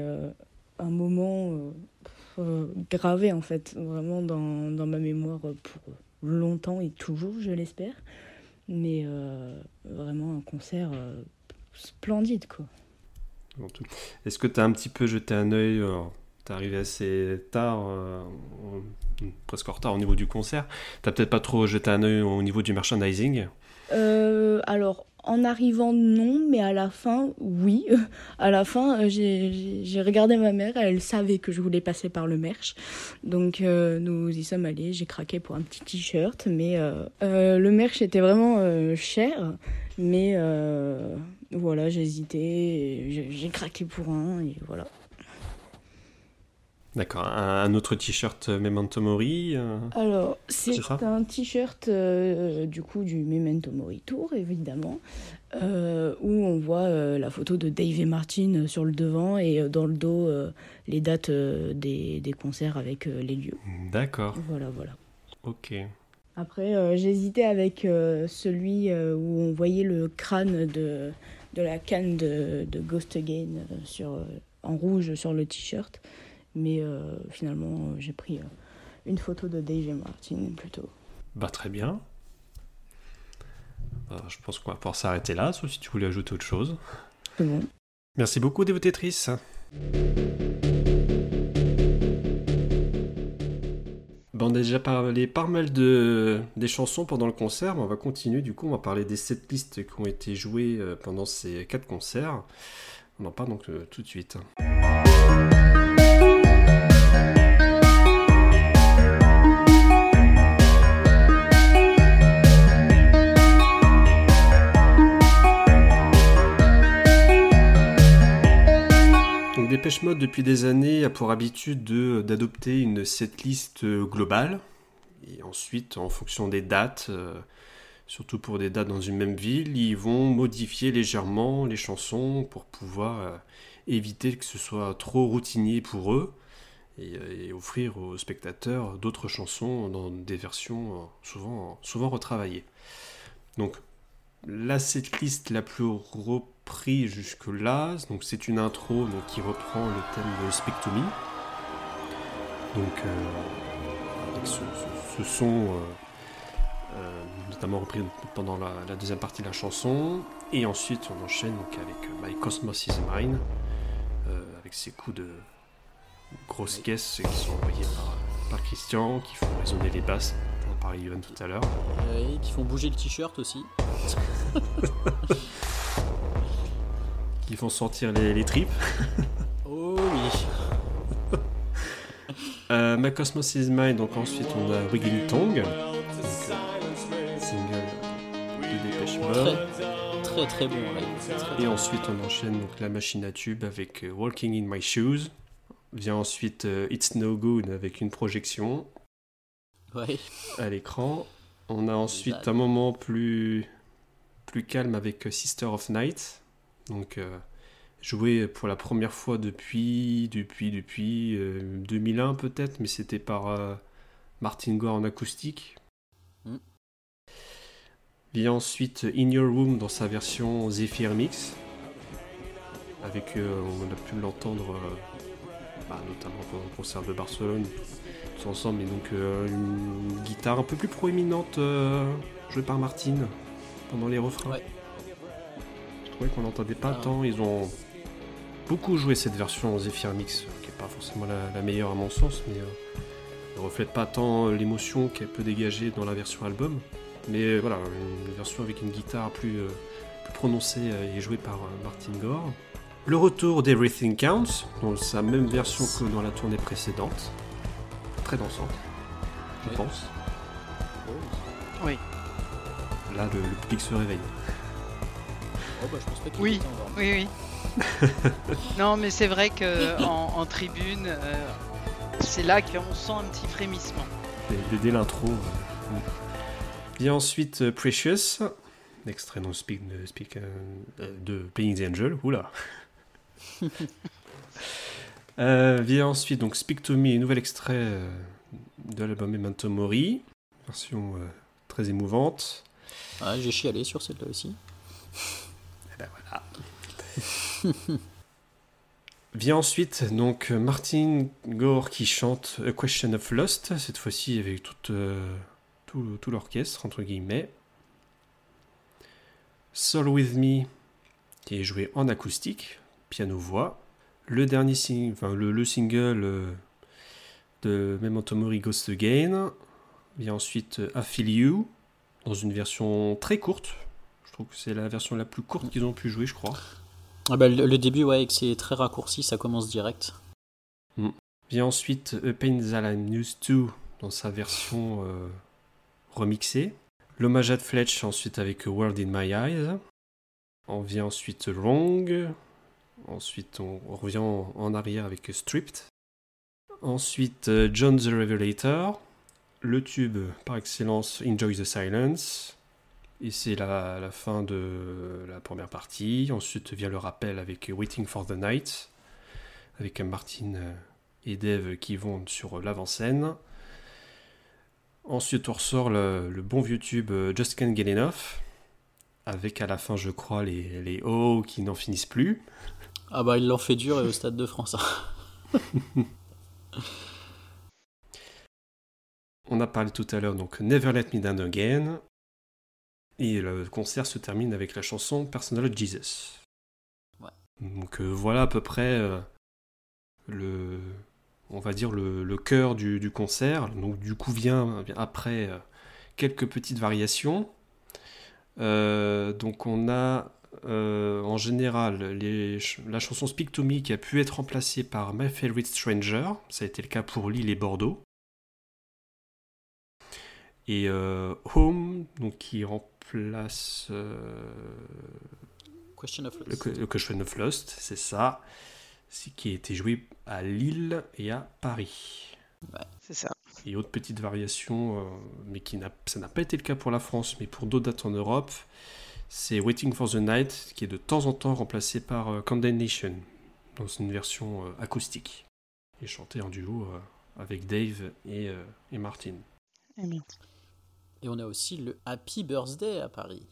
un moment gravé en fait, vraiment dans, dans ma mémoire pour longtemps et toujours, je l'espère. Mais euh, vraiment un concert euh, splendide, quoi. Est-ce que tu as un petit peu jeté un œil T'es arrivé assez tard, euh, presque en retard au niveau du concert. T'as peut-être pas trop jeté un œil au niveau du merchandising Alors, en arrivant, non, mais à la fin, oui. À la fin, euh, j'ai regardé ma mère, elle savait que je voulais passer par le merch. Donc euh, nous y sommes allés, j'ai craqué pour un petit t-shirt, mais euh, le merch était vraiment cher. Mais voilà, hésité, j'ai craqué pour un, et voilà. D'accord. Un, autre t-shirt euh, Memento Mori euh, Alors, c'est un t-shirt euh, du coup du Memento Mori Tour, évidemment, où on voit la photo de Dave et Martin sur le devant et dans le dos les dates des, des, concerts avec les lieux. D'accord. Voilà, voilà. Ok. Après, j'hésitais avec celui où on voyait le crâne de, de la canne de, de Ghost Again sur, en rouge sur le t-shirt. Mais euh, finalement, euh, j'ai pris euh, une photo de Dave et Martin plutôt. Bah très bien. je pense qu'on va pouvoir s'arrêter là, sauf si tu voulais ajouter autre chose. C'est bon. Merci beaucoup, Dévotétrice. Bon, on a déjà parlé pas mal de, des chansons pendant le concert, mais on va continuer. Du coup, on va parler des setlists qui ont été jouées pendant ces quatre concerts. On en parle donc tout de suite. Mode, depuis des années, a pour habitude d'adopter une setlist euh, globale. Et ensuite, en fonction des dates, euh, surtout pour des dates dans une même ville, ils vont modifier légèrement les chansons pour pouvoir euh, éviter que ce soit trop routinier pour eux et, offrir aux spectateurs d'autres chansons dans des versions souvent, souvent retravaillées. Donc, la setlist la plus jusque-là, donc c'est une intro donc, qui reprend le thème de Speak to Me. Donc, euh, avec ce, son euh, euh, notamment repris pendant la, deuxième partie de la chanson. Et ensuite, on enchaîne donc, avec My Cosmos is Mine, avec ses coups de grosses caisses qui sont envoyés par, par Christian, qui font résonner les basses par Ivan tout à l'heure. Oui, qui font bouger le t-shirt aussi. qui font sortir les, tripes. oh oui. euh, My Cosmos is Mine, donc ensuite on a Wiggling Tongue, donc, euh, single de Dépêche Mode. Très, très, bon. Et ensuite on enchaîne donc la machine à tube avec euh, Walking in My Shoes. Vient ensuite euh, It's No Good avec une projection à l'écran. On a ensuite un moment plus, plus calme avec Sister of Night. Donc, euh, joué pour la première fois depuis, depuis, depuis 2001 euh, peut-être, mais c'était par Martin Gore en acoustique. Mm. Vient ensuite In Your Room dans sa version Zephyr Mix. Avec, on a pu l'entendre bah, notamment pendant le concert de Barcelone ensemble. Et donc euh, une guitare un peu plus proéminente euh, jouée par Martine pendant les refrains. Trouvais qu'on n'entendait pas ah. tant. Ils ont beaucoup joué cette version Zephyr Mix, qui n'est pas forcément la, meilleure à mon sens, mais euh, ne reflète pas tant l'émotion qu'elle peut dégager dans la version album. Mais voilà, une version avec une guitare plus, plus prononcée et jouée par Martin Gore. Le retour d'Everything Counts, dans sa même version que dans la tournée précédente très dansante, je pense. Oui. Là, le, public se réveille. Oh bah je pense pas qu'il Oui. Oui, oui. non, mais c'est vrai que en, en tribune, euh, c'est là qu'on sent un petit frémissement. Dès, dès l'intro. euh, Vient ensuite euh, Precious, extrait non speak, de, speak, euh, euh, de Playing the Angel. Oula. Euh, vient ensuite donc Speak to Me, nouvel extrait euh, de l'album Memento Mori, version euh, très émouvante. Ah, j'ai chialé sur celle-là aussi. Vient ensuite donc Martin Gore qui chante A Question of Lost, cette fois-ci avec euh, tout, tout l'orchestre, entre guillemets. Soul With Me qui est joué en acoustique, piano-voix. Le dernier enfin, le single euh, de Memento Mori Ghost Again. Vient ensuite euh, I Feel You dans une version très courte. Je trouve que c'est la version la plus courte qu'ils ont pu jouer, je crois. Ah bah, le, début, ouais, que c'est très raccourci, ça commence direct. Vient ensuite A Pain That I'm Used To dans sa version euh, remixée. L'hommage à Fletch ensuite avec World in My Eyes. On vient ensuite Wrong. Ensuite on revient en, en arrière avec Stripped. Ensuite euh, John the Revelator. Le tube par excellence Enjoy the Silence. Et c'est la, la fin de la première partie. Ensuite vient le rappel avec Waiting for the Night. Avec Martin et Dave qui vont sur l'avant-scène. Ensuite, on ressort le, le bon vieux tube euh, Just Can't Get Enough, avec à la fin, je crois, les, les oh qui n'en finissent plus. Ah bah, il l'en fait dur et au Stade de France. hein. On a parlé tout à l'heure, donc Never Let Me Down Again. Et le concert se termine avec la chanson Personal of Jesus. Ouais. Donc euh, voilà à peu près euh, le, on va dire le, le cœur du, du concert. Donc du coup vient, après euh, quelques petites variations. Euh, donc on a euh, en général les la chanson Speak to Me qui a pu être remplacée par My Favorite Stranger. Ça a été le cas pour Lille et Bordeaux. Et euh, Home, donc qui remplace euh, Question of le, Lost. que- le Question of Lost, c'est ça, c'est qui a été joué à Lille et à Paris. C'est ça. Et autre petite variation, euh, mais qui n'a, ça n'a pas été le cas pour la France, mais pour d'autres dates en Europe, c'est Waiting for the Night, qui est de temps en temps remplacé par euh, Condemnation, dans une version euh, acoustique, et chanté en duo euh, avec Dave et, euh, et Martin. Et on a aussi le Happy Birthday à Paris.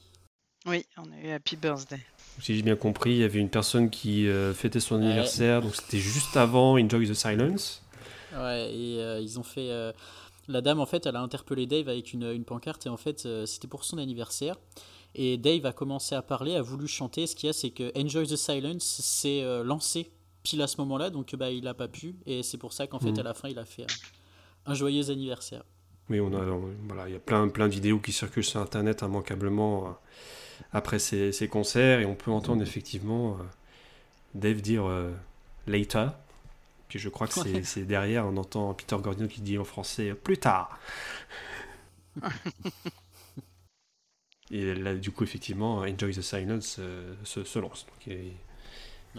Oui, on a eu Happy Birthday. Si j'ai bien compris, il y avait une personne qui euh, fêtait son Ouais. anniversaire, donc c'était juste avant Enjoy the Silence. Ouais, et euh, ils ont fait. euh, La dame, en fait, elle a interpellé Dave avec une, une pancarte, et en fait, euh, c'était pour son anniversaire. Et Dave a commencé à parler, a voulu chanter. Ce qu'il y a, c'est que Enjoy the Silence s'est euh, lancé pile à ce moment-là, donc bah, il n'a pas pu. Et c'est pour ça qu'en fait, Mhm. à la fin, il a fait un joyeux anniversaire. Oui, on a, on- voilà, il y a plein, plein de vidéos qui circulent sur Internet immanquablement euh, après ces, ces concerts, et on peut entendre effectivement euh, Dave dire euh, later. Puis je crois que c'est Ouais. c'est derrière, on entend Peter Gordon qui dit en français plus tard. et là, du coup, effectivement, Enjoy the Silence se, se lance. Donc, il,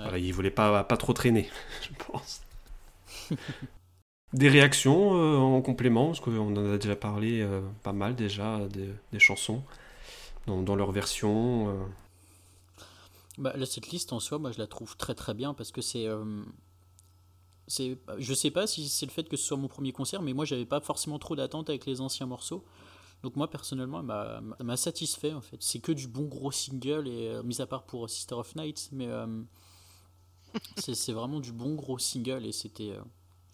voilà, il voulait pas, pas trop traîner, je pense. Des réactions euh, en complément, parce qu'on en a déjà parlé euh, pas mal déjà des, chansons dans, leur version. euh. Bah, là, cette liste en soi, moi, je la trouve très très bien parce que c'est. euh, c'est je sais pas si c'est le fait que ce soit mon premier concert, mais moi, j'avais pas forcément trop d'attentes avec les anciens morceaux. Donc, moi, personnellement, elle m'a satisfait en fait. C'est que du bon gros single, et mis à part pour Sister of Night, mais c'est vraiment du bon gros single et c'était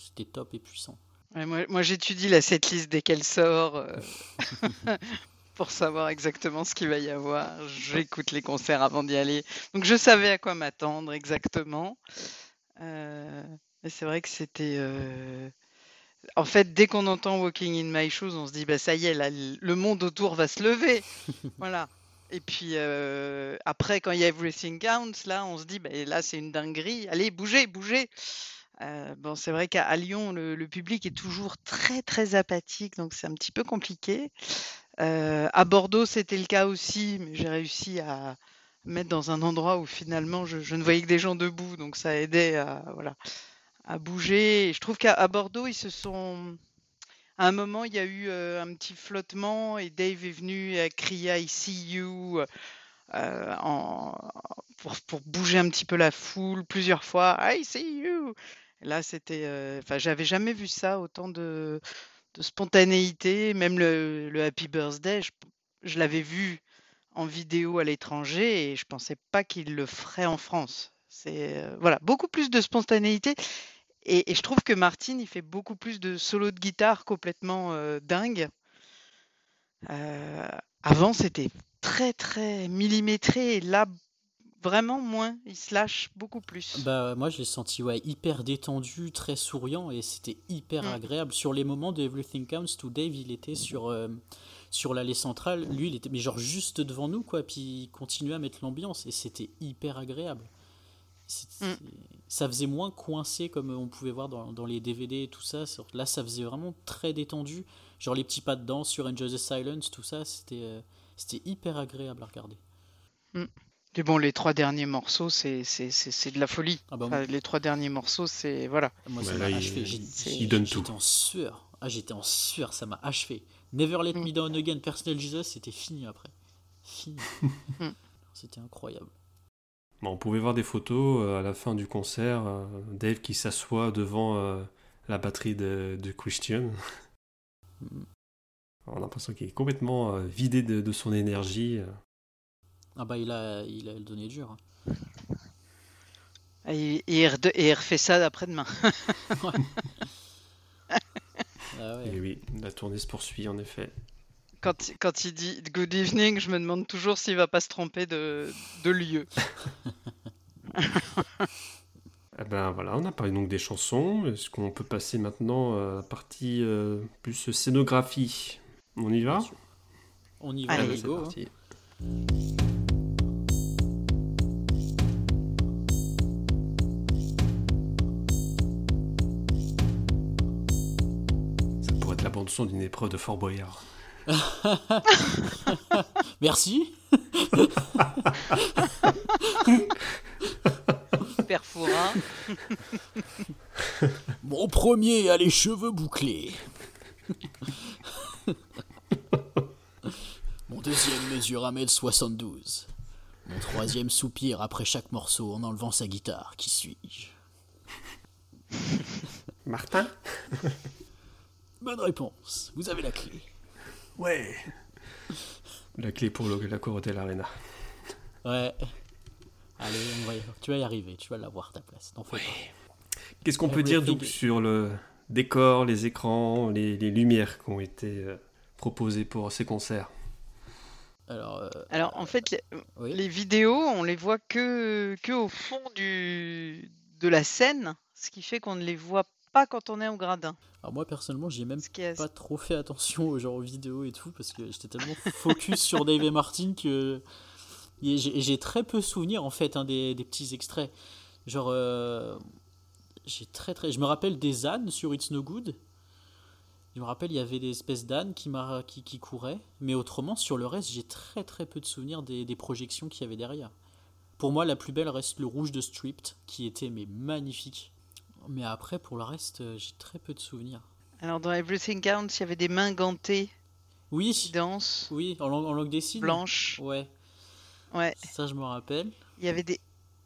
c'était top et puissant. Ouais, moi, moi, j'étudie la setlist dès qu'elle sort euh, pour savoir exactement ce qu'il va y avoir. J'écoute les concerts avant d'y aller. Donc je savais à quoi m'attendre exactement. Euh, mais c'est vrai que c'était... euh, En fait, dès qu'on entend Walking in My Shoes, on se dit, bah, ça y est, là, le monde autour va se lever. voilà. Et puis euh, après, quand il y a Everything Counts, là, on se dit, bah, là, c'est une dinguerie. Allez, bougez, bougez. Euh, bon, c'est vrai qu'à Lyon, le, public est toujours très très apathique, donc c'est un petit peu compliqué. Euh, à Bordeaux, c'était le cas aussi, mais j'ai réussi à, mettre dans un endroit où finalement je, ne voyais que des gens debout, donc ça aidait à, à bouger. Et je trouve qu'à Bordeaux, ils se sont. À un moment, il y a eu euh, un petit flottement et Dave est venu à crier I see you euh, pour bouger un petit peu la foule plusieurs fois. I see you. Là, c'était. euh, j'avais jamais vu ça, autant de, spontanéité. Même le, Happy Birthday, je, l'avais vu en vidéo à l'étranger et je pensais pas qu'il le ferait en France. C'est euh, voilà, beaucoup plus de spontanéité. Et, je trouve que Martin, il fait beaucoup plus de solos de guitare complètement euh. Euh, avant, c'était très très millimétré et là, vraiment moins. Il se lâche beaucoup plus. Bah moi je l'ai senti ouais, hyper détendu, très souriant et c'était hyper Mm. agréable. Sur les moments de Everything Counts, tout Dave il était sur, euh, sur l'allée centrale, lui il était mais genre juste devant nous quoi, puis il continuait à mettre l'ambiance et c'était hyper agréable. Mm. Ça faisait moins coincé comme on pouvait voir dans, dans les DVD et tout ça. Là ça faisait vraiment très détendu. Genre les petits pas de danse sur Enjoy the Silence, tout ça, c'était euh, c'était hyper agréable à regarder. Et bon, les trois derniers morceaux, c'est c'est- c'est- c'est de la folie. Ah bah, Enfin, les trois derniers morceaux, c'est voilà. Moi, ça là, m'a il- achevé. Il donne J'étais tout. en sueur. Ah, j'étais en sueur, ça m'a achevé. Never Let Me Mm. Down Again, Personal Jesus, c'était fini après. Fini. Mm. C'était incroyable. Bon, on pouvait voir des photos euh, à la fin du concert, euh, Dave qui s'assoit devant euh, la batterie de, de Christian. Mm. On a l'impression qu'il est complètement euh, vidé de, de son énergie. Ah bah, il a, il a donné dur. hein. Et, il refait ça après-demain. Ah ouais. Et oui, la tournée se poursuit en effet. Quand, quand il dit Good evening, je me demande toujours s'il va pas se tromper de, de lieu. Eh ben voilà, on a parlé donc des chansons. Est-ce qu'on peut passer maintenant à la partie euh, plus scénographie? On y va? On y va, Allez. Go, son d'une épreuve de Fort Boyard. Merci. Perfora. Mon premier a les cheveux bouclés. Mon deuxième mesure 1m72. Mon troisième soupire après chaque morceau en enlevant sa guitare. Qui suis-je? Martin? Bonne réponse. Vous avez la clé. Ouais La clé pour le, la Corotel Arena. Ouais. Allez, on va y- tu vas y arriver. Tu vas l'avoir ta place. T'en fais pas. Qu'est-ce qu'on peut dire donc sur le décor, les écrans, les, les lumières qui ont été euh, proposées pour ces concerts? Alors, euh, Alors en fait, les, oui. les vidéos, on les voit que, que au fond du, de la scène, ce qui fait qu'on ne les voit pas quand on est au gradin. Alors moi personnellement, j'ai même est pas trop fait attention aux genre aux vidéos et tout parce que j'étais tellement focus sur Dave et Martin que j'ai très peu souvenir en fait hein, des, des petits extraits. Genre, euh, j'ai très très. Je me rappelle des ânes sur It's No Good. Je me rappelle, il y avait des espèces d'ânes qui, qui, qui couraient. Mais autrement, sur le reste, j'ai très très peu de souvenirs des, des projections qu'il y avait derrière. Pour moi, la plus belle reste le rouge de Stripped, qui était mais magnifique. Mais après, pour le reste, euh, j'ai très peu de souvenirs. Alors dans Everything Counts, il y avait des mains gantées qui Oui, dansent, oui, en langue, en langue des signes. blanches. Ouais, Ouais. ça je me rappelle. Il y avait des,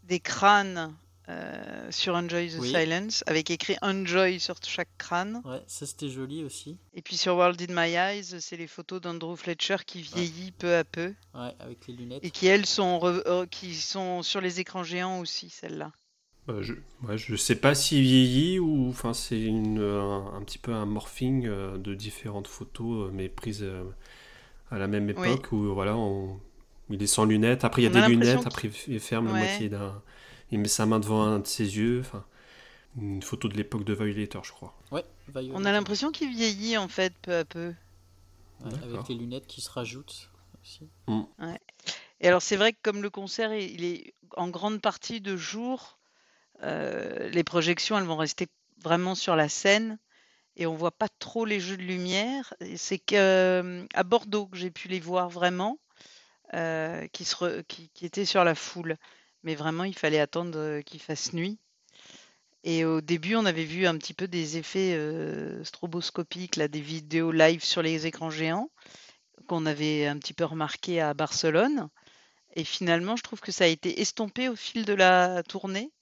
des crânes euh, sur Enjoy the Oui. Silence, avec écrit Enjoy sur chaque crâne. Ouais, ça c'était joli aussi. Et puis sur World in My Eyes, c'est les photos d'Andrew Fletcher qui vieillit peu à peu Ouais, avec les lunettes. et qui elles sont re- euh, qui sont sur les écrans géants aussi celles-là. Euh, je, ouais, je sais pas s'il vieillit ou enfin c'est une, un, un petit peu un morphing euh, de différentes photos euh, mais prises euh, à la même Oui. époque où voilà on- il est sans lunettes après il y a a des lunettes après il ferme la moitié d'un il met sa main devant un de ses yeux enfin une photo de l'époque de Violator je crois Ouais. On a l'impression qu'il vieillit en fait peu à peu. Ouais, avec les lunettes qui se rajoutent aussi. Et alors c'est vrai que comme le concert il est en grande partie de jour, euh, les projections elles vont rester vraiment sur la scène et on voit pas trop les jeux de lumière. C'est que euh, Bordeaux que j'ai pu les voir vraiment. euh, qui, était sur la foule. Mais vraiment, il fallait attendre qu'il fasse nuit. Et au début, on avait vu un petit peu des effets stroboscopiques, des vidéos live sur les écrans géants, qu'on avait un petit peu remarqué à Barcelone. Et finalement, je trouve que ça a été estompé au fil de la tournée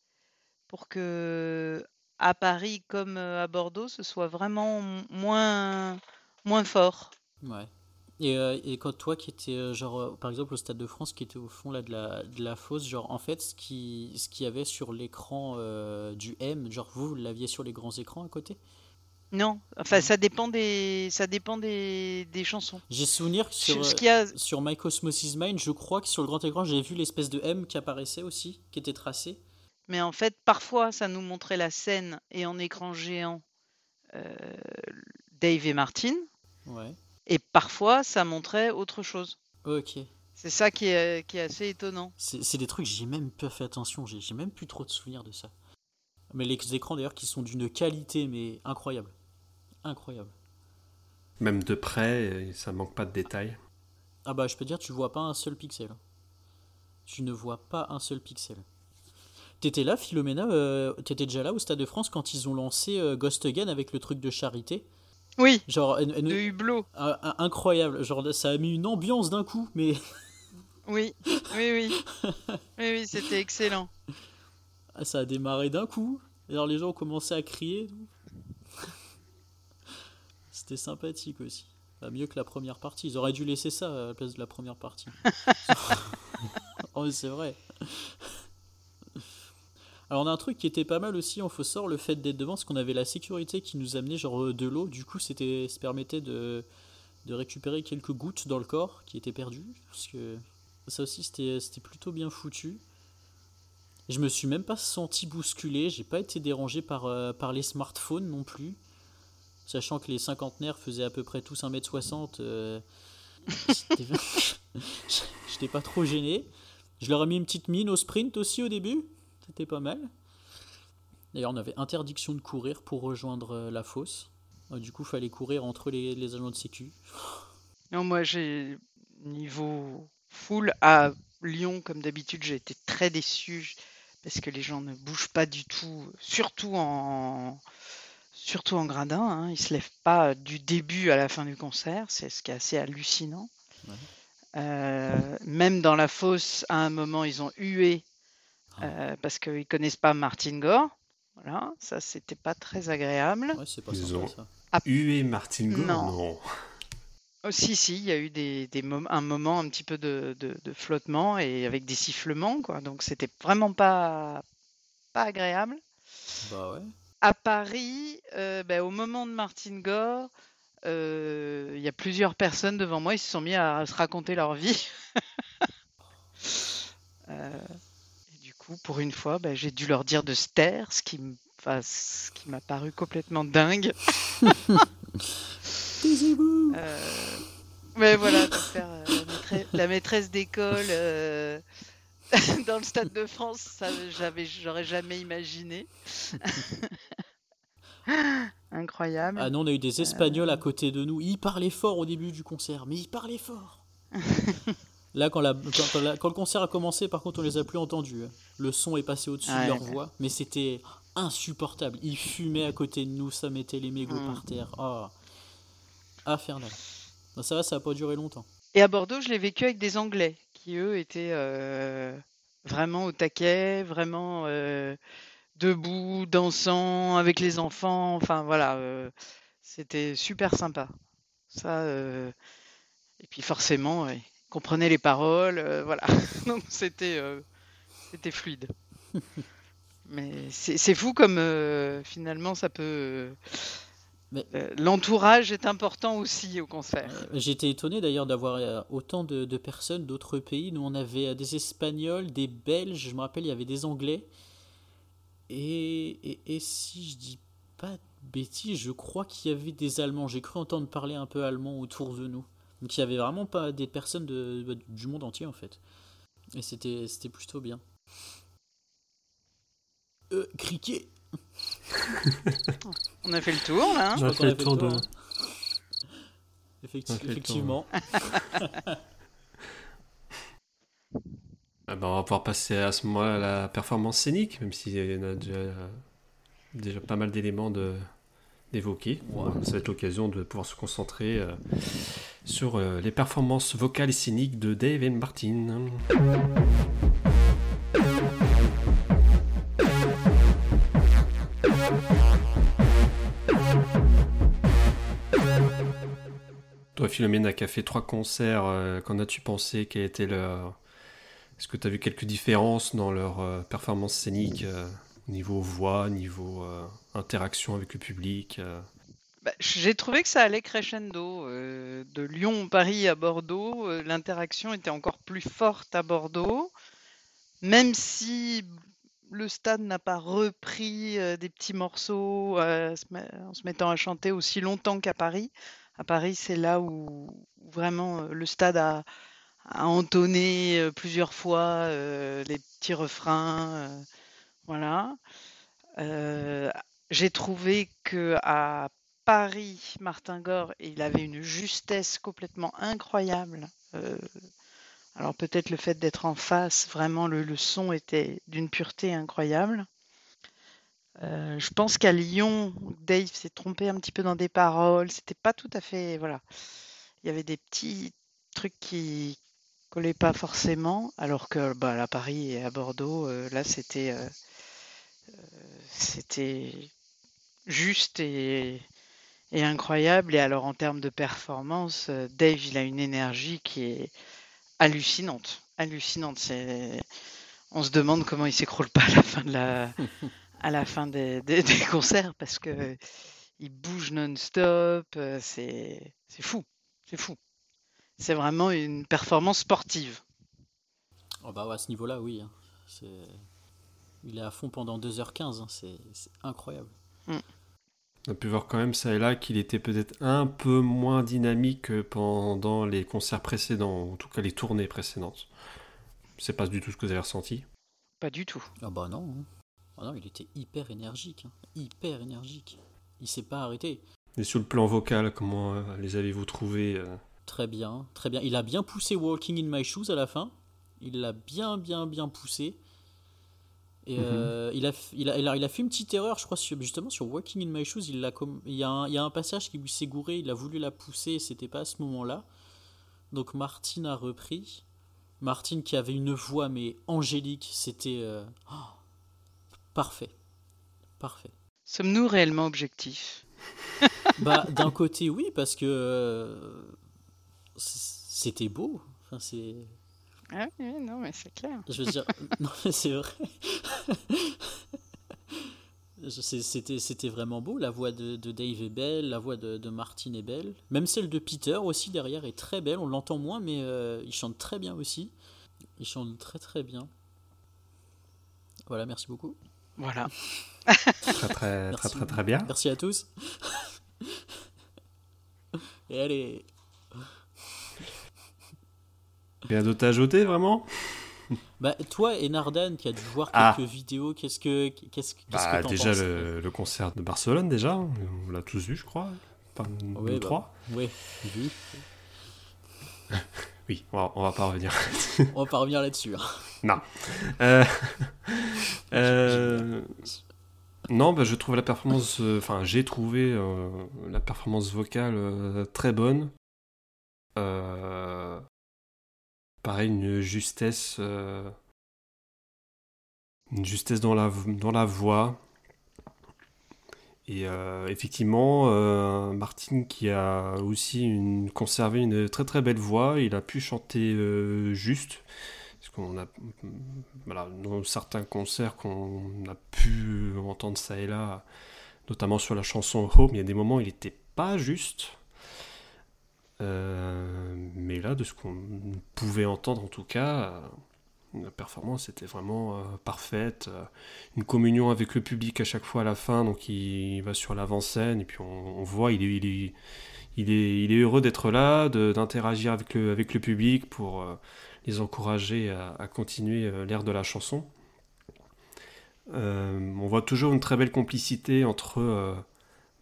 pour que à Paris comme à Bordeaux, ce soit vraiment moins, moins fort. Ouais. Et, euh, et, quand toi qui étais, euh, genre, euh, par exemple, au Stade de France, qui était au fond là, de, la, de la fosse, genre, en fait, ce qu'il ce qu'il y avait sur l'écran du M, genre, vous, vous l'aviez sur les grands écrans à côté? Non, enfin, ça dépend des, ça dépend des, des chansons. J'ai souvenir que sur, sur My Cosmos Mine, je crois que sur le grand écran, j'ai vu l'espèce de M qui apparaissait aussi, qui était tracé. Mais en fait, parfois, ça nous montrait la scène et en écran géant, Dave et Martin. Ouais. Et parfois, ça montrait autre chose. Ok. C'est ça qui est, qui est, assez étonnant. C'est des trucs, j'ai même pas fait attention, j'ai même plus trop de souvenirs de ça. Mais les écrans d'ailleurs qui sont d'une qualité mais incroyable. Incroyable. Même de près, ça manque pas de détails. Ah bah je peux dire, tu vois pas un seul pixel. Tu ne vois pas un seul pixel. T'étais là, Philomena euh, T'étais déjà là au Stade de France quand ils ont lancé euh, Ghost Again avec le truc de charité? Oui. Genre, de hublot. incroyable. Genre, ça a mis une ambiance d'un coup, mais. Oui, oui, oui. oui, oui, c'était excellent. Ah, ça a démarré d'un coup. Et alors, les gens ont commencé à crier. C'était sympathique aussi. mieux que la première partie. Ils auraient dû laisser ça à la place de la première partie. oh, c'est vrai. Alors on a un truc qui était pas mal aussi en Fossor, le fait d'être devant, parce qu'on avait la sécurité qui nous amenait genre euh, de l'eau, du coup c'était, ça permettait de, de récupérer quelques gouttes dans le corps qui étaient perdues, parce que ça aussi c'était, c'était plutôt bien foutu. Je me suis même pas senti bousculé, j'ai pas été dérangé par, euh, par les smartphones non plus, sachant que les cinquantenaires faisaient à peu près tous 1m60, euh, j'étais pas trop gêné. Je leur ai mis une petite mine au sprint aussi au début, c'était pas mal. D'ailleurs, on avait interdiction de courir pour rejoindre euh, la fosse. Euh, du coup, il fallait courir entre les, agents de sécu. Non, moi, j'ai niveau full à Lyon, comme d'habitude, j'ai été très déçu parce que les gens ne bougent pas du tout, surtout en surtout en gradin. Hein. Ils se lèvent pas du début à la fin du concert, c'est ce qui est assez hallucinant. Euh, même dans la fosse, à un moment, ils ont hué euh, parce qu'ils connaissent pas Martin Gore. Voilà, ça c'était pas très agréable. Ouais, c'est pas Ils ont ça. hué Martin Gore Non. Oh, si, si, il y a eu des, des un moment un petit peu de, de, flottement et avec des sifflements, quoi. Donc c'était vraiment pas, pas agréable. Bah ouais. À Paris, euh, ben, au moment de Martin Gore, euh, il y a plusieurs personnes devant moi, ils se sont mis à se raconter leur vie. euh, pour une fois, bah, j'ai dû leur dire de se taire, ce qui m'a paru complètement dingue. euh, mais voilà, de faire euh, la, maîtresse, d'école euh, dans le Stade de France, ça, j'avais, j'aurais jamais imaginé. Incroyable. Ah non, on a eu des Espagnols à côté de nous. Ils parlaient fort au début du concert, mais ils parlaient fort. Là, quand, le concert a commencé, par contre, on les a plus entendus. Hein. Le son est passé au-dessus de leur voix, mais c'était insupportable. Ils fumaient à côté de nous, ça mettait les mégots par mm. terre. Oh. Infernal. ça va, ça n'a pas duré longtemps. Et à Bordeaux, je l'ai vécu avec des Anglais qui, eux, étaient euh, vraiment au taquet, vraiment euh, debout, dansant, avec les enfants. Enfin, voilà. Euh, c'était super sympa. Ça. Et puis forcément, comprenait les paroles, euh, voilà. Donc c'était euh, c'était fluide. Mais c'est fou comme euh, finalement ça peut. L'entourage est important aussi au concert. J'étais étonné d'ailleurs d'avoir autant de, personnes d'autres pays. Nous, on avait des Espagnols, des Belges, je me rappelle, il y avait des Anglais. Et, et, si je dis pas de bêtises, je crois qu'il y avait des Allemands. J'ai cru entendre parler un peu allemand autour de nous. Donc il y avait vraiment pas des personnes de, du monde entier en fait. Et c'était, c'était plutôt bien. Euh, criquet On a fait le tour là. Hein on a fait le tour, de... Hein. effectivement. Ah ben, on va pouvoir passer à ce moment-là à la performance scénique, même s'il y en a déjà, déjà pas mal d'éléments de, d'évoquer. Ça va être l'occasion de pouvoir se concentrer euh, sur euh, les performances vocales et scéniques de Dave et Martin. Toi, Philomène, qui a fait trois concerts, euh, qu'en as-tu pensé? Quel était leur... Est-ce que tu as vu quelques différences dans leur euh, performance scénique, euh, niveau voix, niveau interaction avec le public bah, J'ai trouvé que ça allait crescendo. de Lyon, Paris à Bordeaux, l'interaction était encore plus forte à Bordeaux, même si le stade n'a pas repris des petits morceaux en se mettant à chanter aussi longtemps qu'à Paris. À Paris, c'est là où vraiment le stade a, entonné plusieurs fois les petits refrains. voilà. J'ai trouvé que à Paris, Martin Gore, il avait une justesse complètement incroyable. alors peut-être le fait d'être en face, vraiment le son était d'une pureté incroyable. Euh, je pense qu'à Lyon, Dave s'est trompé un petit peu dans des paroles. C'était pas tout à fait. Voilà. Il y avait des petits trucs qui collaient pas forcément, alors que bah, à Paris et à Bordeaux, euh, là, c'était. Euh, c'était juste et, et, incroyable. Et alors, en termes de performance, Dave, il a une énergie qui est hallucinante. Hallucinante. C'est... On se demande comment il s'écroule pas à la fin de la. à la fin des, concerts parce que il bouge non-stop. Euh, c'est fou, c'est fou. C'est vraiment une performance sportive. Oh bah à ce niveau-là, oui. Hein. Il est à fond pendant 2h15, hein. c'est incroyable. Mm. On a pu voir quand même ça et là qu'il était peut-être un peu moins dynamique que pendant les concerts précédents, en tout cas les tournées précédentes. C'est pas du tout ce que vous avez ressenti? Pas du tout. Ah bah non. Hein. Oh non, il était hyper énergique, hein. hyper énergique. Il s'est pas arrêté. Et sur le plan vocal, comment euh, les avez-vous trouvés euh? Très bien, très bien. Il a bien poussé Walking in My Shoes à la fin. Il l'a bien, bien, bien poussé. Et mhm. euh, il, a, il, a, il, a, fait une petite erreur, je crois, justement sur Walking in My Shoes. Il, a, il, y a un, il y a un passage qui lui s'est gouré, il a voulu la pousser et c'était pas à ce moment-là. Donc Martine a repris. Martine qui avait une voix mais angélique, c'était. Oh, Parfait. Parfait. Sommes-nous réellement objectifs? Bah, d'un côté, oui, parce que euh, c'était beau. Enfin, c'est. Ah oui, non, mais c'est clair. Je veux dire, non, mais c'est vrai. C'était, c'était vraiment beau. La voix de, Dave est belle, la voix de, de, Martin est belle. Même celle de Peter aussi derrière est très belle. On l'entend moins, mais euh, il chante très bien aussi. Il chante très très bien. Voilà, merci beaucoup. Voilà. très, très, très, très, très bien. Merci à tous. Et allez. Bien d'autres à ajouter, vraiment? Bah, toi et Nardan qui a dû voir ah. quelques vidéos, qu'est-ce que qu'est-ce, qu'est-ce bah, que Déjà le, le, concert de Barcelone, déjà, on l'a tous vu, je crois. Enfin, deux, bah, trois. Oui, vu. oui, on va, on va pas revenir. on va pas revenir là-dessus. Hein. Non. Euh, euh, non, bah, je trouve la performance, euh, enfin j'ai trouvé la performance vocale très bonne. Pareil, une justesse, une justesse dans la, dans la voix. Et effectivement, Martine qui a aussi conservé une très très belle voix, il a pu chanter juste. Parce qu'on a, voilà, dans certains concerts qu'on a pu entendre ça et là, notamment sur la chanson Home, il y a des moments où il n'était pas juste. Euh, mais là, de ce qu'on pouvait entendre en tout cas, la performance était vraiment euh, parfaite. une communion avec le public à chaque fois à la fin, donc il, va sur l'avant-scène et puis on, voit, il est, heureux d'être là, d'interagir avec le, public pour. Euh, les encourager à, continuer euh, l'ère de la chanson. Euh, on voit toujours une très belle complicité entre euh,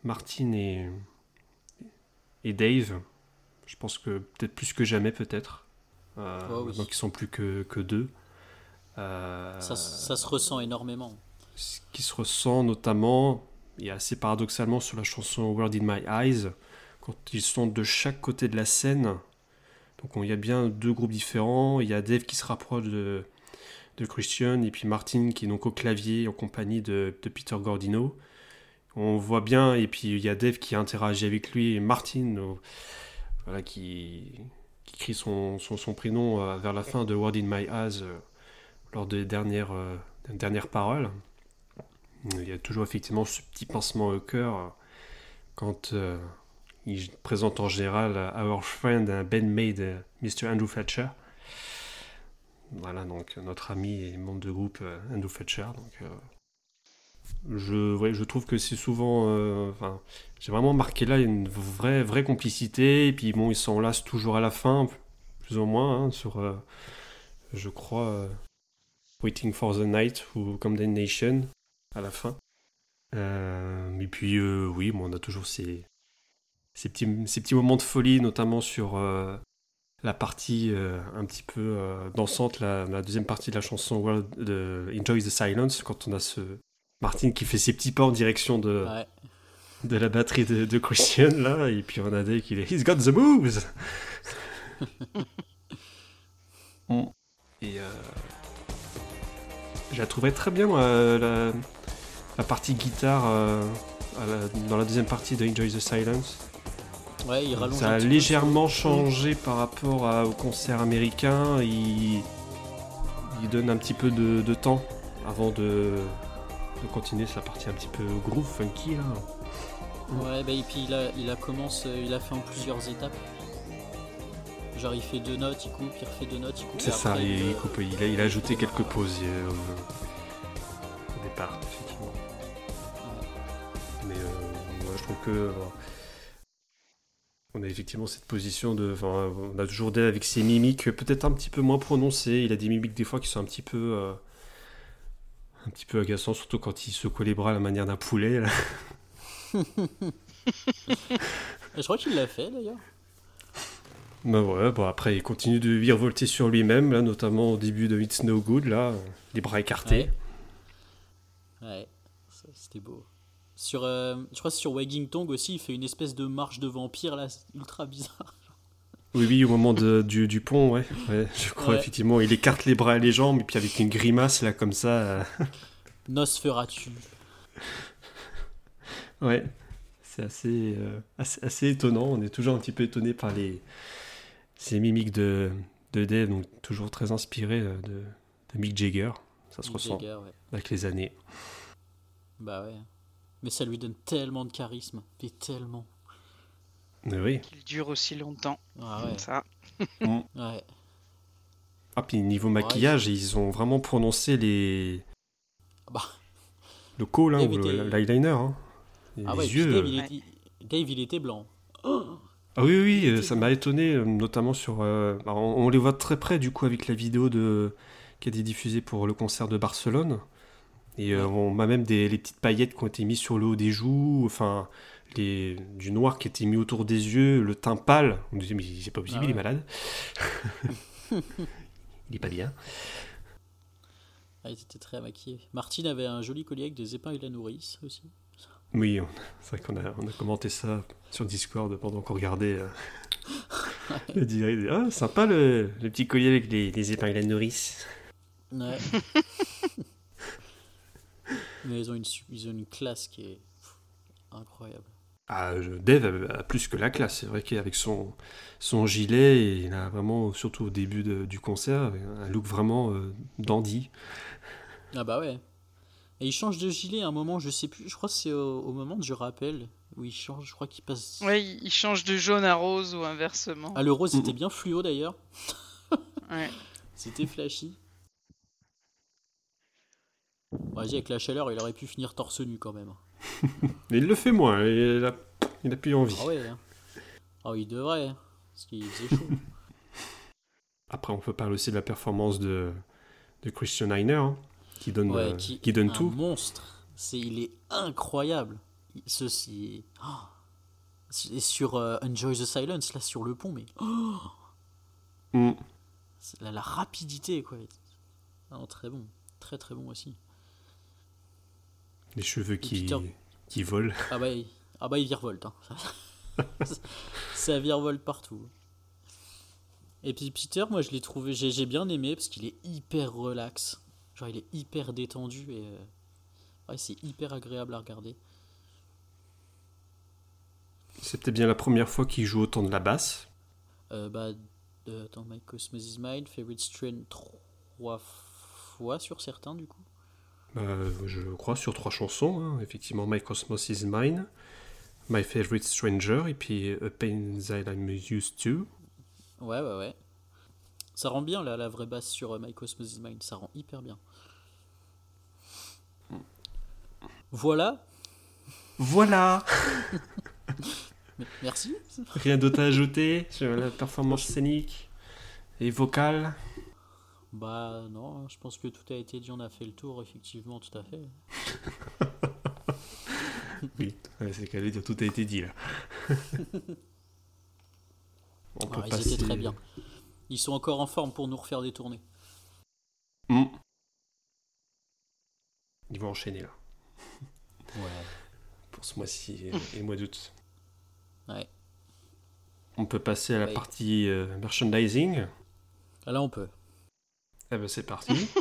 Martine et Dave. Je pense que peut-être plus que jamais, peut-être. Oh, Maintenant qu'ils sont plus que, que deux. Euh, Ça, ça se ressent énormément. ce qui se ressent notamment, et assez paradoxalement sur la chanson World in My Eyes, quand ils sont de chaque côté de la scène. Donc on- il y a bien deux groupes différents. Il y a Dave qui se rapproche de, de Christian et puis Martin qui est donc au clavier en compagnie de, de Peter Gordino. On voit bien, et puis il y a Dave qui interagit avec lui et Martin euh, voilà, qui, qui crie son, son, son prénom euh, vers la fin de World in My Eyes euh, lors des dernières, euh, dernières paroles. Il y a toujours effectivement ce petit pincement au cœur euh, quand il présente en général Our friend and bandmate euh, Mr. Andrew Fletcher. Voilà, donc notre ami et membre de groupe Andrew Fletcher. Donc, je, ouais, je trouve que c'est souvent. Enfin, j'ai vraiment marqué là une vraie, vraie complicité. Et puis bon, ils s'enlacent toujours à la fin, plus ou moins, hein, sur, euh, je crois, euh, Waiting for the Night ou Condemnation à la fin. Euh, et puis, euh, oui, bon, on a toujours ces, ces, petits, ces petits moments de folie, notamment sur la partie un petit peu dansante, la, deuxième partie de la chanson de Enjoy the Silence, quand on a ce Martin qui fait ses petits pas en direction de. De la batterie de, de Christian, là, et puis on a Dave qui est He's got the moves. Et euh, je la trouvais très bien, moi, la, la partie guitare euh, la- dans la deuxième partie de Enjoy the Silence. Ouais, il rallonge Ça a peu légèrement changé par rapport à- au concert américain. Il, il donne un petit peu de, de temps avant de, de continuer sa partie un petit peu groove, funky. Là. Ouais, bah, et puis il a, il a commencé, il a fait en plusieurs étapes. Genre il fait deux notes, il coupe, il refait deux notes, il coupe. C'est ça, il, euh, il coupe, il, a, il a ajouté quelques pauses euh, au, départ, effectivement. Mais euh, moi, je trouve que. euh, on a effectivement cette position de. On a toujours Dave avec ses mimiques peut-être un petit peu moins prononcées. Il a des mimiques des fois qui sont un petit peu. euh, un petit peu agaçants, surtout quand il secoue les bras à la manière d'un poulet. là. Je crois qu'il l'a fait d'ailleurs. Bah ouais, bon après il continue de virevolter sur lui-même, là, notamment au début de It's No Good, là, les bras écartés. Ouais. Ouais, ça, c'était beau. Sur, euh, je crois que sur Wagging Tongue aussi, il fait une espèce de marche de vampire là, ultra bizarre. Oui, oui, au moment de- du, du pont, ouais. ouais je crois, Ouais. effectivement. Il écarte les bras et les jambes, et puis avec une grimace, là, comme ça. euh, Nos feras-tu? Ouais. C'est assez, euh, assez, assez étonnant. On est toujours un petit peu étonné par les, ces mimiques de, de Dave, donc toujours très inspiré euh, de, de Mick Jagger. Ça se Mick ressent Jagger, ouais. avec les années. Bah ouais. Mais ça lui donne tellement de charisme. Mais tellement. Mais oui. Qu'il dure aussi longtemps. Ah ouais. Ça. Ouais. Ah, puis niveau maquillage, ils ont vraiment prononcé les. Bah. Le col, hein, Dave ou l'eyeliner. Hein. Et Ah les ouais, yeux. Dave, euh, il était, Dave, il était blanc. Oh Ah oui, oui, euh, était ça m'a étonné, euh, notamment sur. euh, on, on les voit très près, du coup, avec la vidéo de, qui a été diffusée pour le concert de Barcelone. Et euh, on m'a même des les petites paillettes qui ont été mises sur le haut des joues, enfin, les, du noir qui était mis autour des yeux, le teint pâle. On me disait, mais c'est pas possible, Ah il est malade. il est pas bien. Ah, il était très maquillé. Martine avait un joli collier avec des épingles à nourrice aussi. Oui, c'est vrai qu'on a, on a commenté ça sur Discord pendant qu'on regardait euh, le direct. Ah, sympa le, le petit collier avec les, les épingles à nourrice. Ouais. Mais ils ont, une, su- ils ont une classe qui est pff, incroyable. Ah, Dave a, a plus que la classe. C'est vrai qu'avec son, son gilet, il a vraiment, surtout au début de- du concert, un look vraiment euh, dandy. Ah bah ouais. Et il change de gilet à un moment, je sais plus, je crois que c'est au, au moment de Je rappelle, où il change, je crois qu'il passe... Ouais, il change de jaune à rose ou inversement. Ah le rose c'était bien fluo d'ailleurs, Ouais. c'était flashy. Ouais, avec la chaleur, il aurait pu finir torse nu quand même. Mais il le fait moins, il a, il a plus envie. Ah ouais. hein. Ah il devrait, hein, parce qu'il faisait chaud. Après, on peut parler aussi de la performance de, de Christian Heiner, hein, qui donne, Ouais, euh, qui, qui donne un tout. monstre. C'est, il est incroyable. Ceci. Oh. Et sur euh, Enjoy the Silence, là sur le pont, mais oh, Mm. c'est la, la rapidité quoi. Ah non, très bon. Très très bon aussi. Les cheveux qui, Peter- qui volent. Ah bah, il, ah bah, il virevolte. Hein. Ça virevolte partout. Et puis Peter, moi je l'ai trouvé, j'ai j'ai bien aimé parce qu'il est hyper relax. Genre il est hyper détendu et euh, ouais, c'est hyper agréable à regarder. Peut-être bien la première fois qu'il joue autant de la basse. Euh, bah, euh, attends, My Cosmos is Mine, Favorite Strain trois fois sur certains du coup. Euh, je crois sur trois chansons. hein. Effectivement, My Cosmos is Mine, My Favorite Stranger et puis A Pain That I'm Used to. Ouais, ouais, ouais. Ça rend bien là, la vraie basse sur euh, My Cosmos is Mine, ça rend hyper bien. Voilà, Voilà merci. Rien d'autre à ajouter sur la performance scénique et vocale? Bah non, je pense que tout a été dit, on a fait le tour, effectivement, tout à fait. Oui, c'est qu'à dire tout a été dit là. On peut ils passer- étaient très bien. Ils sont encore en forme pour nous refaire des tournées. Hmm. Ils vont enchaîner là, Ouais. pour ce mois-ci et, mois d'août. Ouais. On peut passer à la Ouais. partie euh, merchandising. Ah, Là, on peut. Eh ben c'est parti.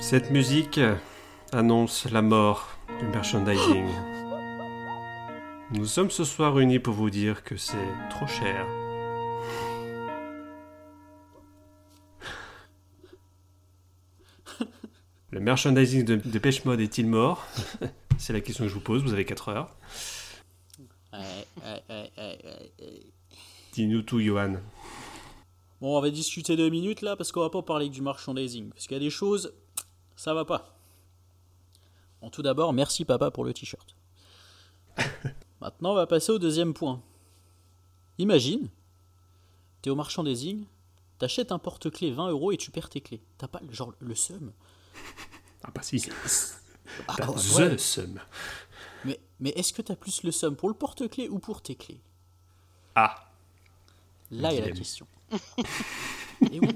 Cette musique annonce la mort du merchandising. Nous sommes ce soir réunis pour vous dire que c'est trop cher. Le merchandising de Dépêche Mode est-il mort? C'est la question que je vous pose, vous avez 4 heures. Dis-nous tout, Johan. Bon, on va discuter deux minutes là, parce qu'on va pas parler du merchandising. Parce qu'il y a des choses, ça va pas. Bon, tout d'abord, merci papa pour le t-shirt. Maintenant, on va passer au deuxième point. Imagine, t'es au merchandising, t'achètes un porte-clés 20 euros et tu perds tes clés. T'as pas genre le seum Ah bah si, Ah, t'as ouais. the seum. Mais, mais est-ce que t'as plus le seum pour le porte-clés ou pour tes clés? Ah, Là est la question. Et oui.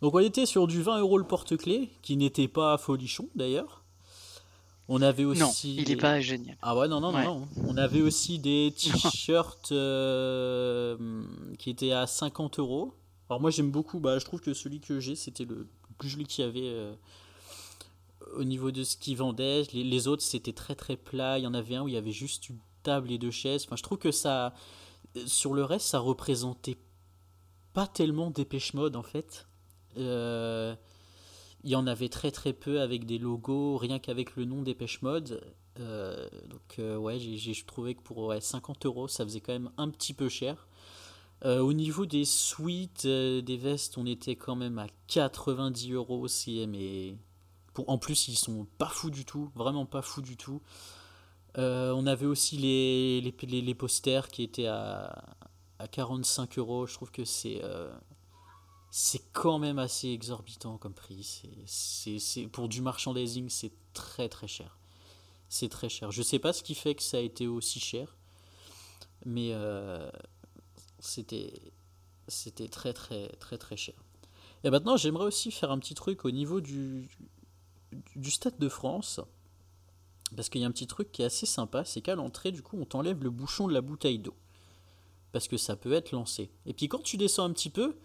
Donc on était sur du 20 euros le porte-clés, qui n'était pas folichon d'ailleurs. On avait aussi. Non, il des- est pas génial. Ah ouais, non, non, Ouais. non, non. On avait aussi des t-shirts euh, qui étaient à 50 euros. Alors moi j'aime beaucoup, bah, je trouve que celui que j'ai c'était le plus joli qu'il y avait euh, au niveau de ce qu'ils vendaient. Les, les autres c'était très très plat. Il y en avait un où il y avait juste une table et deux chaises. Enfin, je trouve que ça, sur le reste, ça représentait pas tellement Dépêche Mode en fait. Euh, il y en avait très très peu avec des logos, rien qu'avec le nom Dépêche Mode. Euh, donc euh, ouais, j'ai trouvé que pour ouais, 50 euros, ça faisait quand même un petit peu cher. Euh, au niveau des suites, euh, des vestes, on était quand même à 90 euros aussi, mais pour, en plus ils sont pas fous du tout, vraiment pas fous du tout. On avait aussi les, les, les- les posters qui étaient à, à 45 euros. Je trouve que c'est c'est quand même assez exorbitant comme prix. C'est- pour du merchandising, c'est très très cher. C'est très cher. Je sais pas ce qui fait que ça a été aussi cher, mais euh, c'était c'était très très très très cher. Et maintenant, j'aimerais aussi faire un petit truc au niveau du, du Stade de France. Parce qu'il y a un petit truc qui est assez sympa, c'est qu'à l'entrée, du coup, on t'enlève le bouchon de la bouteille d'eau. Parce que ça peut être lancé. Et puis quand tu descends un petit peu,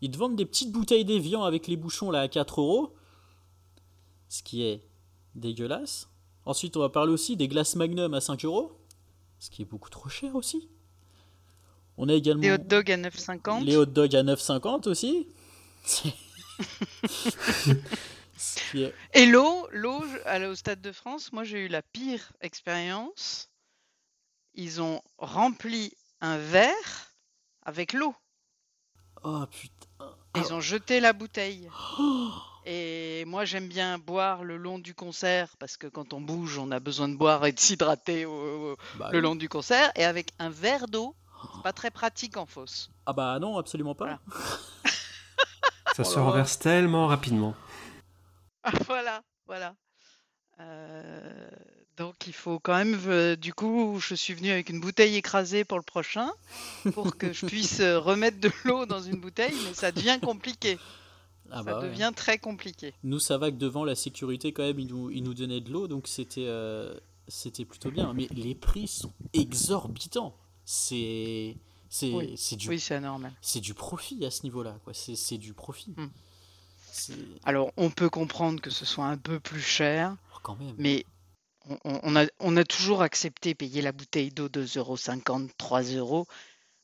ils te vendent des petites bouteilles d'évian avec les bouchons là à 4 euros. Ce qui est dégueulasse. Ensuite, on va parler aussi des glaces Magnum à 5 euros. Ce qui est beaucoup trop cher aussi. On a également Les hot dogs à 9,50. les hot dogs à 9,50 aussi. Est- Et l'eau, l'eau, au Stade de France, moi j'ai eu la pire expérience. Ils ont rempli un verre avec l'eau. Oh putain. Ils ont jeté la bouteille. Et moi j'aime bien boire le long du concert parce que quand on bouge, on a besoin de boire et de s'hydrater au- au- Bah le oui. long du concert. Et avec un verre d'eau, c'est pas très pratique en fosse. Ah bah non, absolument pas. Voilà. ça Oh se renverse tellement rapidement. Ah, voilà, voilà. Euh, Donc il faut quand même, euh, du coup, je suis venu avec une bouteille écrasée pour le prochain, pour que je puisse euh, remettre de l'eau dans une bouteille, mais ça devient compliqué. Ah ça bah ouais. devient très compliqué. Nous, ça va que devant la sécurité, quand même, ils nous, ils nous donnaient de l'eau, donc c'était euh, c'était plutôt bien. Mais les prix sont exorbitants. C'est c'est Oui. c'est du, Oui, c'est anormal. c'est du profit à ce niveau-là. quoi. C'est du profit. Hmm. Alors, on peut comprendre que ce soit un peu plus cher, oh, quand même. mais on, a, on a toujours accepté payer la bouteille d'eau 2,50 euros, 3 euros,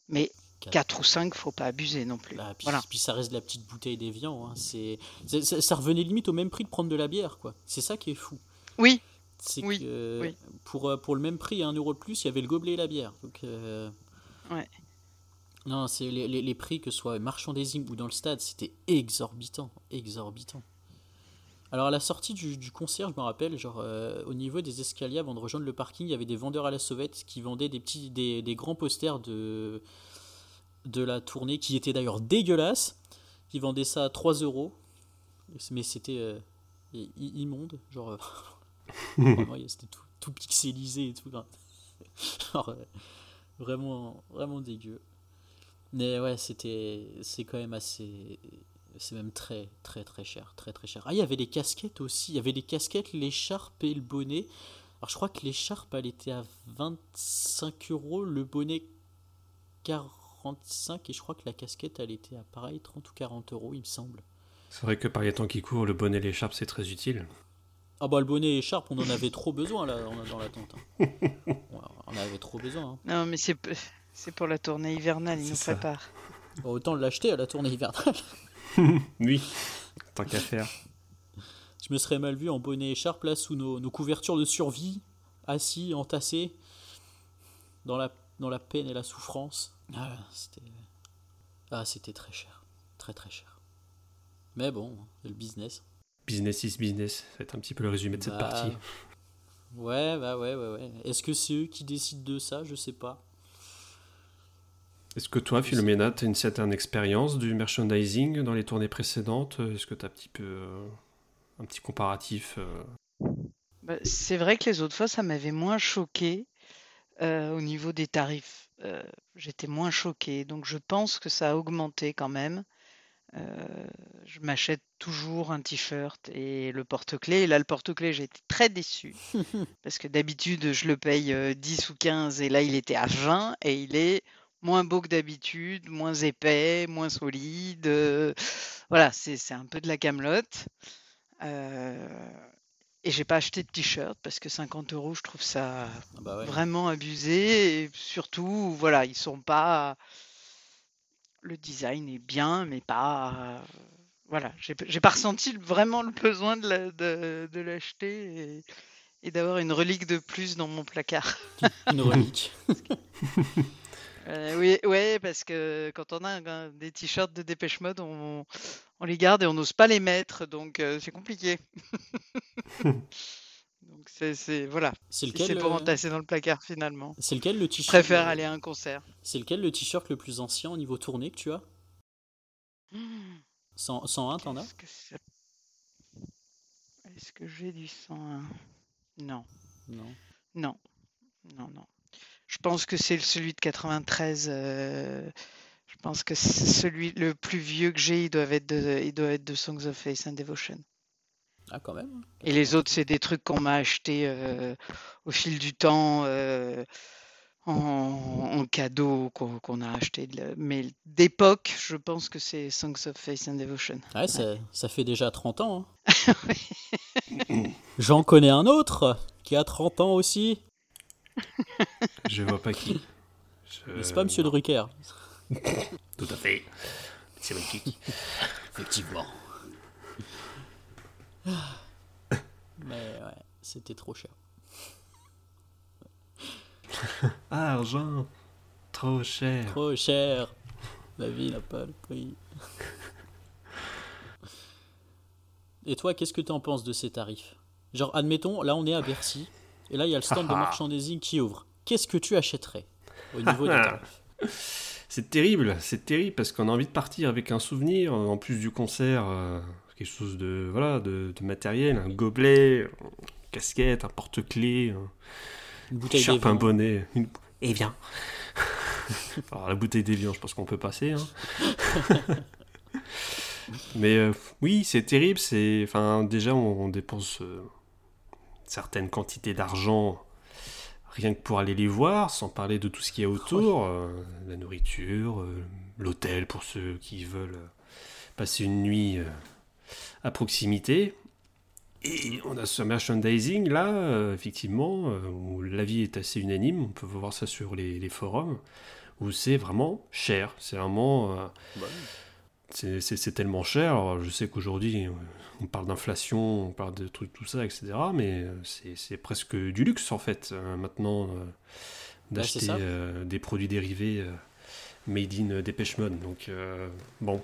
mais Quatre. 4 ou 5, faut pas abuser non plus. Bah, puis, Voilà. puis ça reste de la petite bouteille d'Evian. Hein. C'est ça, ça revenait limite au même prix de prendre de la bière. quoi. C'est ça qui est fou. Oui, C'est Oui, que oui. pour, euh, pour le même prix, un euro de plus, il y avait le gobelet et la bière. Donc, euh, Ouais. Non, c'est les, les- les prix, que ce soit merchandising ou dans le stade, c'était exorbitant. Exorbitant. Alors à la sortie du, du concert, je me rappelle, genre euh, au niveau des escaliers avant de rejoindre le parking, il y avait des vendeurs à la sauvette qui vendaient des petits, des, grands posters de de la tournée qui étaient d'ailleurs dégueulasses. Qui vendaient ça à 3 euros, mais c'était euh, immonde, genre euh, vraiment, c'était tout, tout pixelisé et tout. enfin, genre, vraiment, vraiment dégueu. Mais ouais, c'était, c'est quand même assez, c'est même très, très, très cher, très, très cher. Ah, il y avait les casquettes aussi. Il y avait les casquettes, l'écharpe et le bonnet. Alors, je crois que l'écharpe, elle était à 25 euros, le bonnet 45, et je crois que la casquette, elle était à pareil, 30 ou 40 euros, il me semble. C'est vrai que par les temps qui courent, le bonnet et l'écharpe, c'est très utile. Ah bah le bonnet et l'écharpe, on en avait trop besoin là dans dans la tente. hein. On en avait trop besoin. hein. non, mais c'est pour la tournée hivernale, ils nous ça. préparent. Bon, autant l'acheter à la tournée hivernale. Oui, tant qu'à faire. Je me serais mal vu en bonnet et écharpe là sous nos, nos couvertures de survie, assis, entassés, dans la, dans la peine et la souffrance. Ah, c'était ah, c'était très cher. Très très cher. Mais bon, c'est le business. Business is business, ça va être un petit peu le résumé de cette Bah, partie. Ouais, bah ouais, ouais, ouais. Est-ce que c'est eux qui décident de ça? Je sais pas. Est-ce que toi, Philomena, tu as une certaine expérience du merchandising dans les tournées précédentes? Est-ce que tu as un petit peu euh, un petit comparatif euh, Bah, c'est vrai que les autres fois, ça m'avait moins choqué euh, au niveau des tarifs. Euh, j'étais moins choquée, donc je pense que ça a augmenté quand même. Euh, je m'achète toujours un t-shirt et le porte-clés. Et là, le porte-clés, j'ai été très déçue parce que d'habitude, je le paye euh, 10 ou 15 et là, il était à 20 et il est moins beau que d'habitude, moins épais, moins solide. euh, voilà, c'est c'est un peu de la camelote. Euh, et j'ai pas acheté de t-shirt parce que 50 euros, je trouve ça Ah bah ouais. vraiment abusé. Et surtout, voilà, ils sont pas. Le design est bien, mais pas. Voilà, j'ai pas ressenti vraiment le besoin de la- de, de l'acheter et, et d'avoir une relique de plus dans mon placard. Une relique. Euh, oui, ouais, parce que quand on a un- des t-shirts de Dépêche Mode, on, on les garde et on n'ose pas les mettre, donc euh, c'est compliqué. donc c'est, voilà, C'est lequel, c'est pour euh, entasser dans le placard finalement. c'est lequel le Je t-shirt préfère euh, aller à un concert. C'est lequel le t-shirt le plus ancien au niveau tournée que tu as? 100 101, t'en as? Est-ce que, que j'ai du 101 Non, Non. non, non, non. Je pense que c'est celui de 93. euh, Je pense que celui le plus vieux que j'ai, il doit être de, il doit être de Songs of Faith and Devotion. Ah, quand même. Et les autres, c'est des trucs qu'on m'a achetés euh, au fil du temps, euh, en, en cadeau, qu'on a acheté. Mais d'époque, je pense que c'est Songs of Faith and Devotion. Ouais, ça, ça fait déjà 30 ans. hein. J'en connais un autre qui a 30 ans aussi. Je vois pas qui. Je- N'est-ce pas, monsieur Drucker Tout à fait. C'est magnifique. Effectivement. Mais ouais, c'était trop cher. Argent, trop cher. Trop cher. La vie n'a pas le prix. Et toi, qu'est-ce que tu en penses de ces tarifs? Genre, admettons, là on est à Bercy, et là il y a le stand de Ah ah. merchandising qui ouvre. Qu'est-ce que tu achèterais au niveau des tarifs C'est terrible, c'est terrible parce qu'on a envie de partir avec un souvenir, en plus du concert, euh, quelque chose de voilà, de, de matériel, un gobelet, casquette, un porte-clés, un Une bouteille t-shirt, un d'évian. bonnet. Une... Et viens Alors la bouteille d'évian, je pense qu'on peut passer. hein. Mais euh, oui, c'est terrible. C'est, enfin, déjà, on, on dépense euh, certaines quantités d'argent rien que pour aller les voir, sans parler de tout ce qu'il y a autour, euh, la nourriture, euh, l'hôtel pour ceux qui veulent euh, passer une nuit euh, à proximité. Et on a ce merchandising là, effectivement, où l'avis est assez unanime. On peut voir ça sur les, les forums, où c'est vraiment cher. C'est vraiment. Bah c'est- tellement cher. Alors, je sais qu'aujourd'hui, on parle d'inflation, on parle de trucs, tout ça, etc. Mais euh, c'est presque du luxe, en fait, euh, maintenant, euh, d'acheter des produits dérivés made in Dépêche Mode. Donc, bon.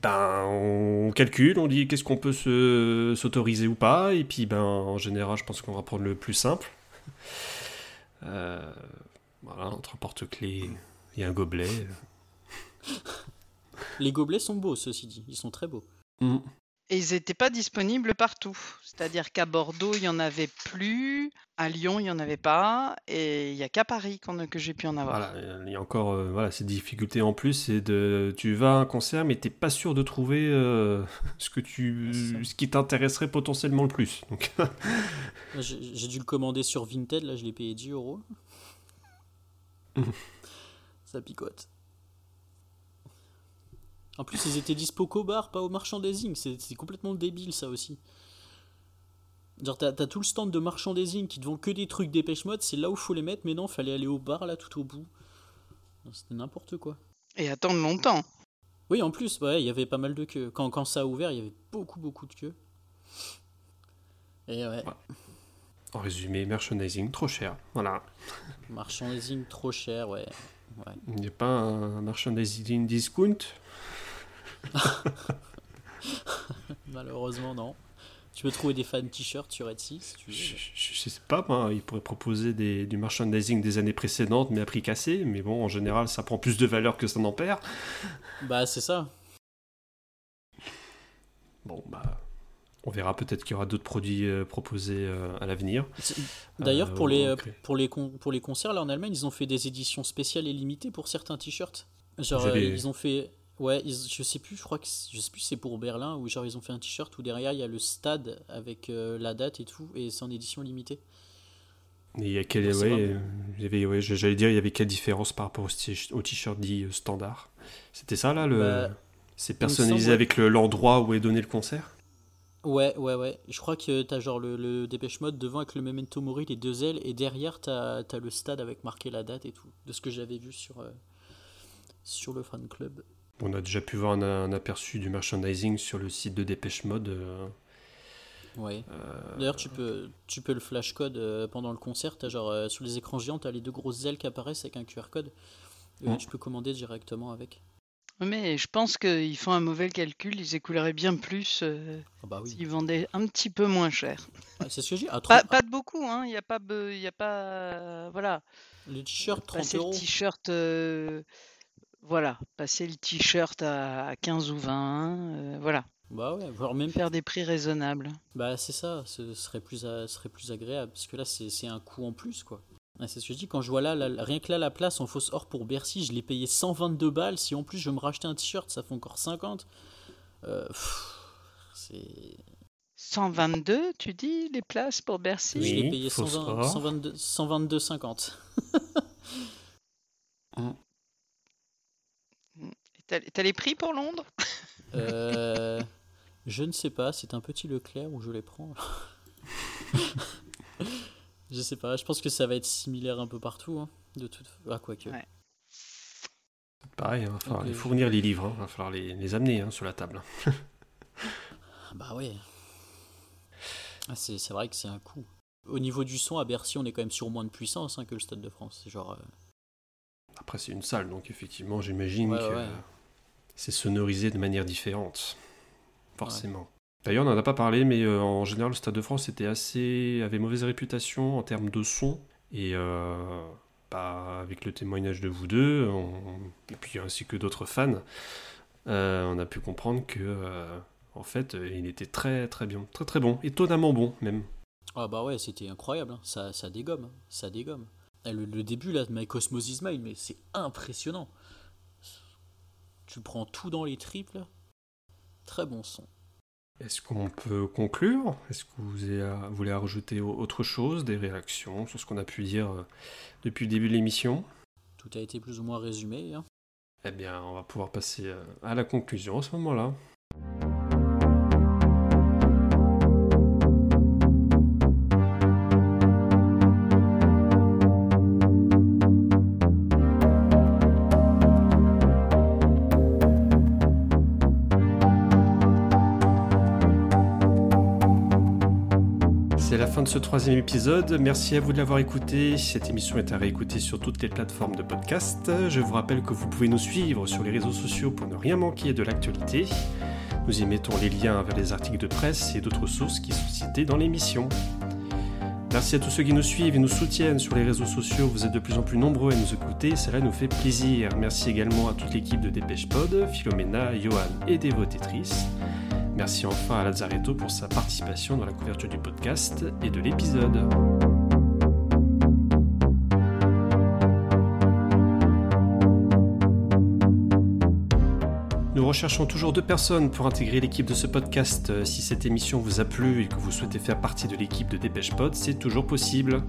Ben, on calcule, on dit qu'est-ce qu'on peut se- s'autoriser ou pas. Et puis, ben, en général, je pense qu'on va prendre le plus simple. Euh, voilà, entre un porte-clés et un gobelet. Les gobelets sont beaux, ceci dit. Ils sont très beaux. Mm. Et ils n'étaient pas disponibles partout. C'est-à-dire qu'à Bordeaux, il n'y en avait plus, à Lyon, il n'y en avait pas, et il n'y a qu'à Paris a- que j'ai pu en avoir. Voilà, il y a encore euh, voilà, cette difficulté en plus, c'est de tu vas à un concert mais t'es pas sûr de trouver euh, ce que tu ça. ce qui t'intéresserait potentiellement le plus. Donc J'ai j'ai dû le commander sur Vinted, là je l'ai payé 10 euros. Ça picote. En plus, ils étaient dispo qu'au bar, pas au merchandising. C'est c'est complètement débile, ça aussi. Genre, t'as tout le stand de merchandising qui te vend que des trucs dépêche mode, c'est là où faut les mettre, mais non, fallait aller au bar, là, tout au bout. C'était n'importe quoi. Et attendre longtemps. Oui, en plus, ouais, il y avait pas mal de queues. Quand, quand ça a ouvert, il y avait beaucoup, beaucoup de queues. Et ouais, en résumé, merchandising trop cher. Voilà. merchandising trop cher, ouais. ouais. Il n'y a pas un merchandising discount? Malheureusement, non. Tu peux trouver des fan t-shirts sur Etsy si tu veux. je, je- je sais pas, ils pourraient proposer des, du merchandising des années précédentes mais à prix cassé, mais bon, en général, ça prend plus de valeur que ça n'en perd. Bah, c'est ça. Bon, bah, on verra peut-être qu'il y aura d'autres produits euh, proposés euh, à l'avenir. D'ailleurs, Euh, pour, les, euh, pour, les pour les concerts, là en Allemagne, ils ont fait des éditions spéciales et limitées pour certains t-shirts. Genre, avez- ils ont fait. Ouais, ils- je sais plus, je crois que c'est- je sais plus c'est pour Berlin ou genre ils ont fait un t-shirt où derrière il y a le stade avec euh, la date et tout et c'est en édition limitée. Et il y a quel, Non, c'est ouais, pas euh, il y avait, ouais, j'allais dire, il y avait quelle différence par rapport au t-shirt dit euh, standard? C'était ça là le... Bah, C'est personnalisé semble, ouais. avec le- l'endroit où est donné le concert? Ouais, ouais, ouais. Je crois que t'as genre le, le Dépêche Mode devant avec le Memento Mori, les deux ailes, et derrière t'as as le stade avec marqué la date et tout. De ce que j'avais vu sur, euh, sur le fan club. On a déjà pu voir un, un aperçu du merchandising sur le site de Dépêche Mode. euh, Ouais. euh, D'ailleurs, tu peux, tu peux le flash code euh, pendant le concert. T'as genre euh, sur les écrans géants, t'as les deux grosses ailes qui apparaissent avec un QR code. Et Mm. tu peux commander directement avec. Mais je pense qu'ils font un mauvais calcul, ils écouleraient bien plus euh, Ah bah oui. s'ils vendaient un petit peu moins cher. Ah, c'est ce que j'ai. Pas, 30 pas de beaucoup, hein. Il n'y a pas, y a pas, euh, voilà. Le t-shirt, 30 Passer le euros. t-shirt, euh, voilà, passer le t-shirt à à 15 ou 20, euh, voilà. Bah ouais, voire même. Faire des prix raisonnables. Bah c'est ça, ce serait plus, a- serait plus agréable. Parce que là, c'est c'est un coût en plus, quoi. Ouais, c'est ce que je dis, quand je vois là, là, rien que là, la place en fausse or pour Bercy, je l'ai payé 122 balles. Si en plus je veux me racheter un t-shirt, ça fait encore 50. Euh, pff, c'est. 122, tu dis, les places pour Bercy? Oui. je l'ai payé fausse 120, or. 122, 122 50. Et T'as les prix pour Londres? Euh, je ne sais pas, c'est un petit Leclerc où je les prends. je sais pas, je pense que ça va être similaire un peu partout. hein, de toute Ah, quoique. Ouais. Pareil, il va falloir les fournir les livres, il va falloir les, les amener hein, sur la table. Bah ouais. Ah, c'est vrai que c'est un coup. Au niveau du son, à Bercy, on est quand même sur moins de puissance hein, que le Stade de France. C'est genre. euh, Après, c'est une salle, donc effectivement, j'imagine Ouais, que ouais. C'est sonorisé de manière différente. Forcément. D'ailleurs, on n'en a pas parlé, mais euh, en général, le Stade de France était assez... avait mauvaise réputation en termes de son. Et euh, bah, avec le témoignage de vous deux, on- et puis ainsi que d'autres fans, euh, on a pu comprendre que, euh, en fait, il était très très bien, très très bon, étonnamment bon même. Ah bah ouais, c'était incroyable, hein. ça, ça dégomme, hein. ça dégomme. Le, le, début là de My Cosmos Smile, mais c'est impressionnant. Tu prends tout dans les triples, très bon son. Est-ce qu'on peut conclure? Est-ce que vous voulez rajouter autre chose, des réactions sur ce qu'on a pu dire euh, depuis le début de l'émission? Tout a été plus ou moins résumé. Hein. Eh bien, on va pouvoir passer euh, à la conclusion à ce moment-là. De ce troisième épisode. Merci à vous de l'avoir écouté. Cette émission est à réécouter sur toutes les plateformes de podcast. Je vous rappelle que vous pouvez nous suivre sur les réseaux sociaux pour ne rien manquer de l'actualité. Nous y mettons les liens vers les articles de presse et d'autres sources qui sont citées dans l'émission. Merci à tous ceux qui nous suivent et nous soutiennent sur les réseaux sociaux. Vous êtes de plus en plus nombreux à nous écouter, cela nous fait plaisir. Merci également à toute l'équipe de Dépêche Pod, Philomena, Johan et Devo Tetris. Merci enfin à Lazzaretto pour sa participation dans la couverture du podcast et de l'épisode. Nous recherchons toujours deux personnes pour intégrer l'équipe de ce podcast. Si cette émission vous a plu et que vous souhaitez faire partie de l'équipe de Dépêche Pod, c'est toujours possible.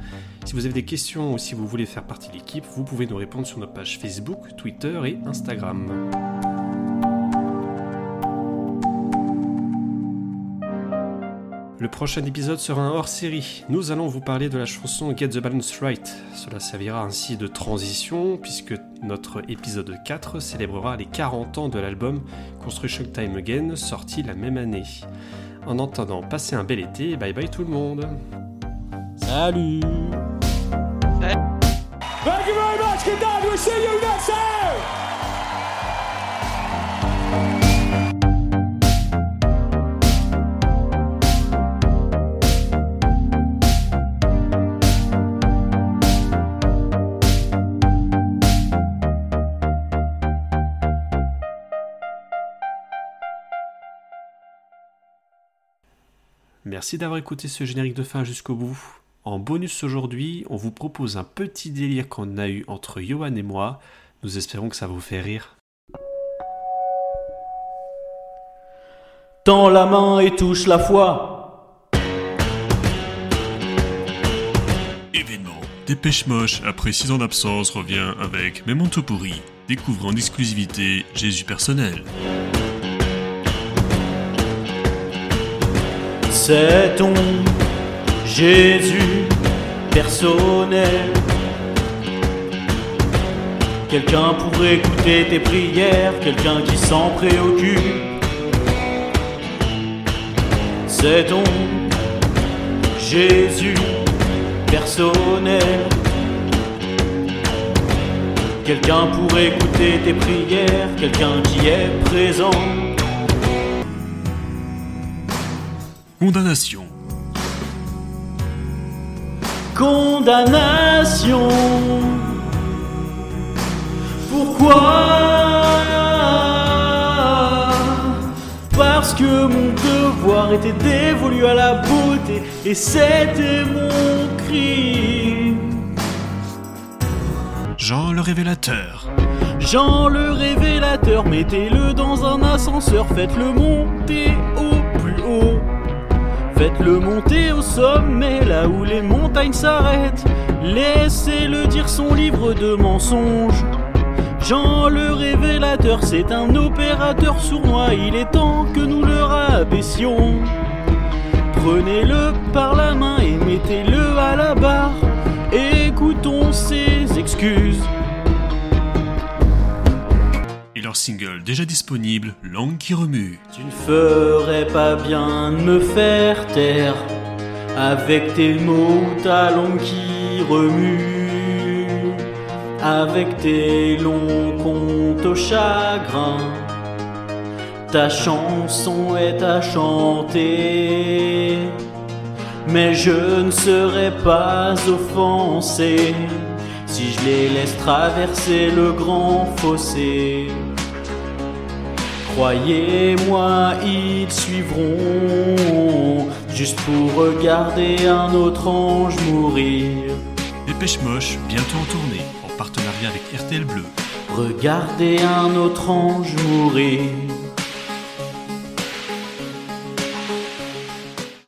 Si vous avez des questions ou si vous voulez faire partie de l'équipe, vous pouvez nous répondre sur nos pages Facebook, Twitter et Instagram. Le prochain épisode sera un hors-série. Nous allons vous parler de la chanson Get the Balance Right. Cela servira ainsi de transition puisque notre épisode 4 célébrera les 40 ans de l'album Construction Time Again sorti la même année. En attendant, passez un bel été bye bye tout le monde. Salut. Thank you very much. We'll see you next time. Merci d'avoir écouté ce générique de fin jusqu'au bout. En bonus aujourd'hui, on vous propose un petit délire qu'on a eu entre Johan et moi. Nous espérons que ça vous fait rire. Tends la main et touche la foi. Événement. Dépêche Moche, après 6 ans d'absence, revient avec Memento Pourri. Découvre en exclusivité Jésus personnel. C'est ton Jésus personnel. Quelqu'un pour écouter tes prières, quelqu'un qui s'en préoccupe. C'est ton Jésus personnel. Quelqu'un pour écouter tes prières, quelqu'un qui est présent. Condamnation. Condamnation. Pourquoi? Parce que mon devoir était dévolu à la beauté et c'était mon crime. Jean le révélateur. Jean le révélateur, mettez-le dans un ascenseur, faites-le monter au. Faites-le monter au sommet, là où les montagnes s'arrêtent. Laissez-le dire son livre de mensonges. Jean le révélateur, c'est un opérateur sournois, il est temps que nous le rabaissions. Prenez-le par la main et mettez-le à la barre. Écoutons ses excuses single déjà disponible, Langue qui remue. Tu ne ferais pas bien de me faire taire avec tes mots, ta langue qui remue, avec tes longs contes au chagrin. Ta chanson est à chanter, mais je ne serai pas offensé si je les laisse traverser le grand fossé. Croyez-moi, ils suivront, juste pour regarder un autre ange mourir. Dépêche Moche, bientôt en tournée, en partenariat avec RTL Bleu. Regardez un autre ange mourir.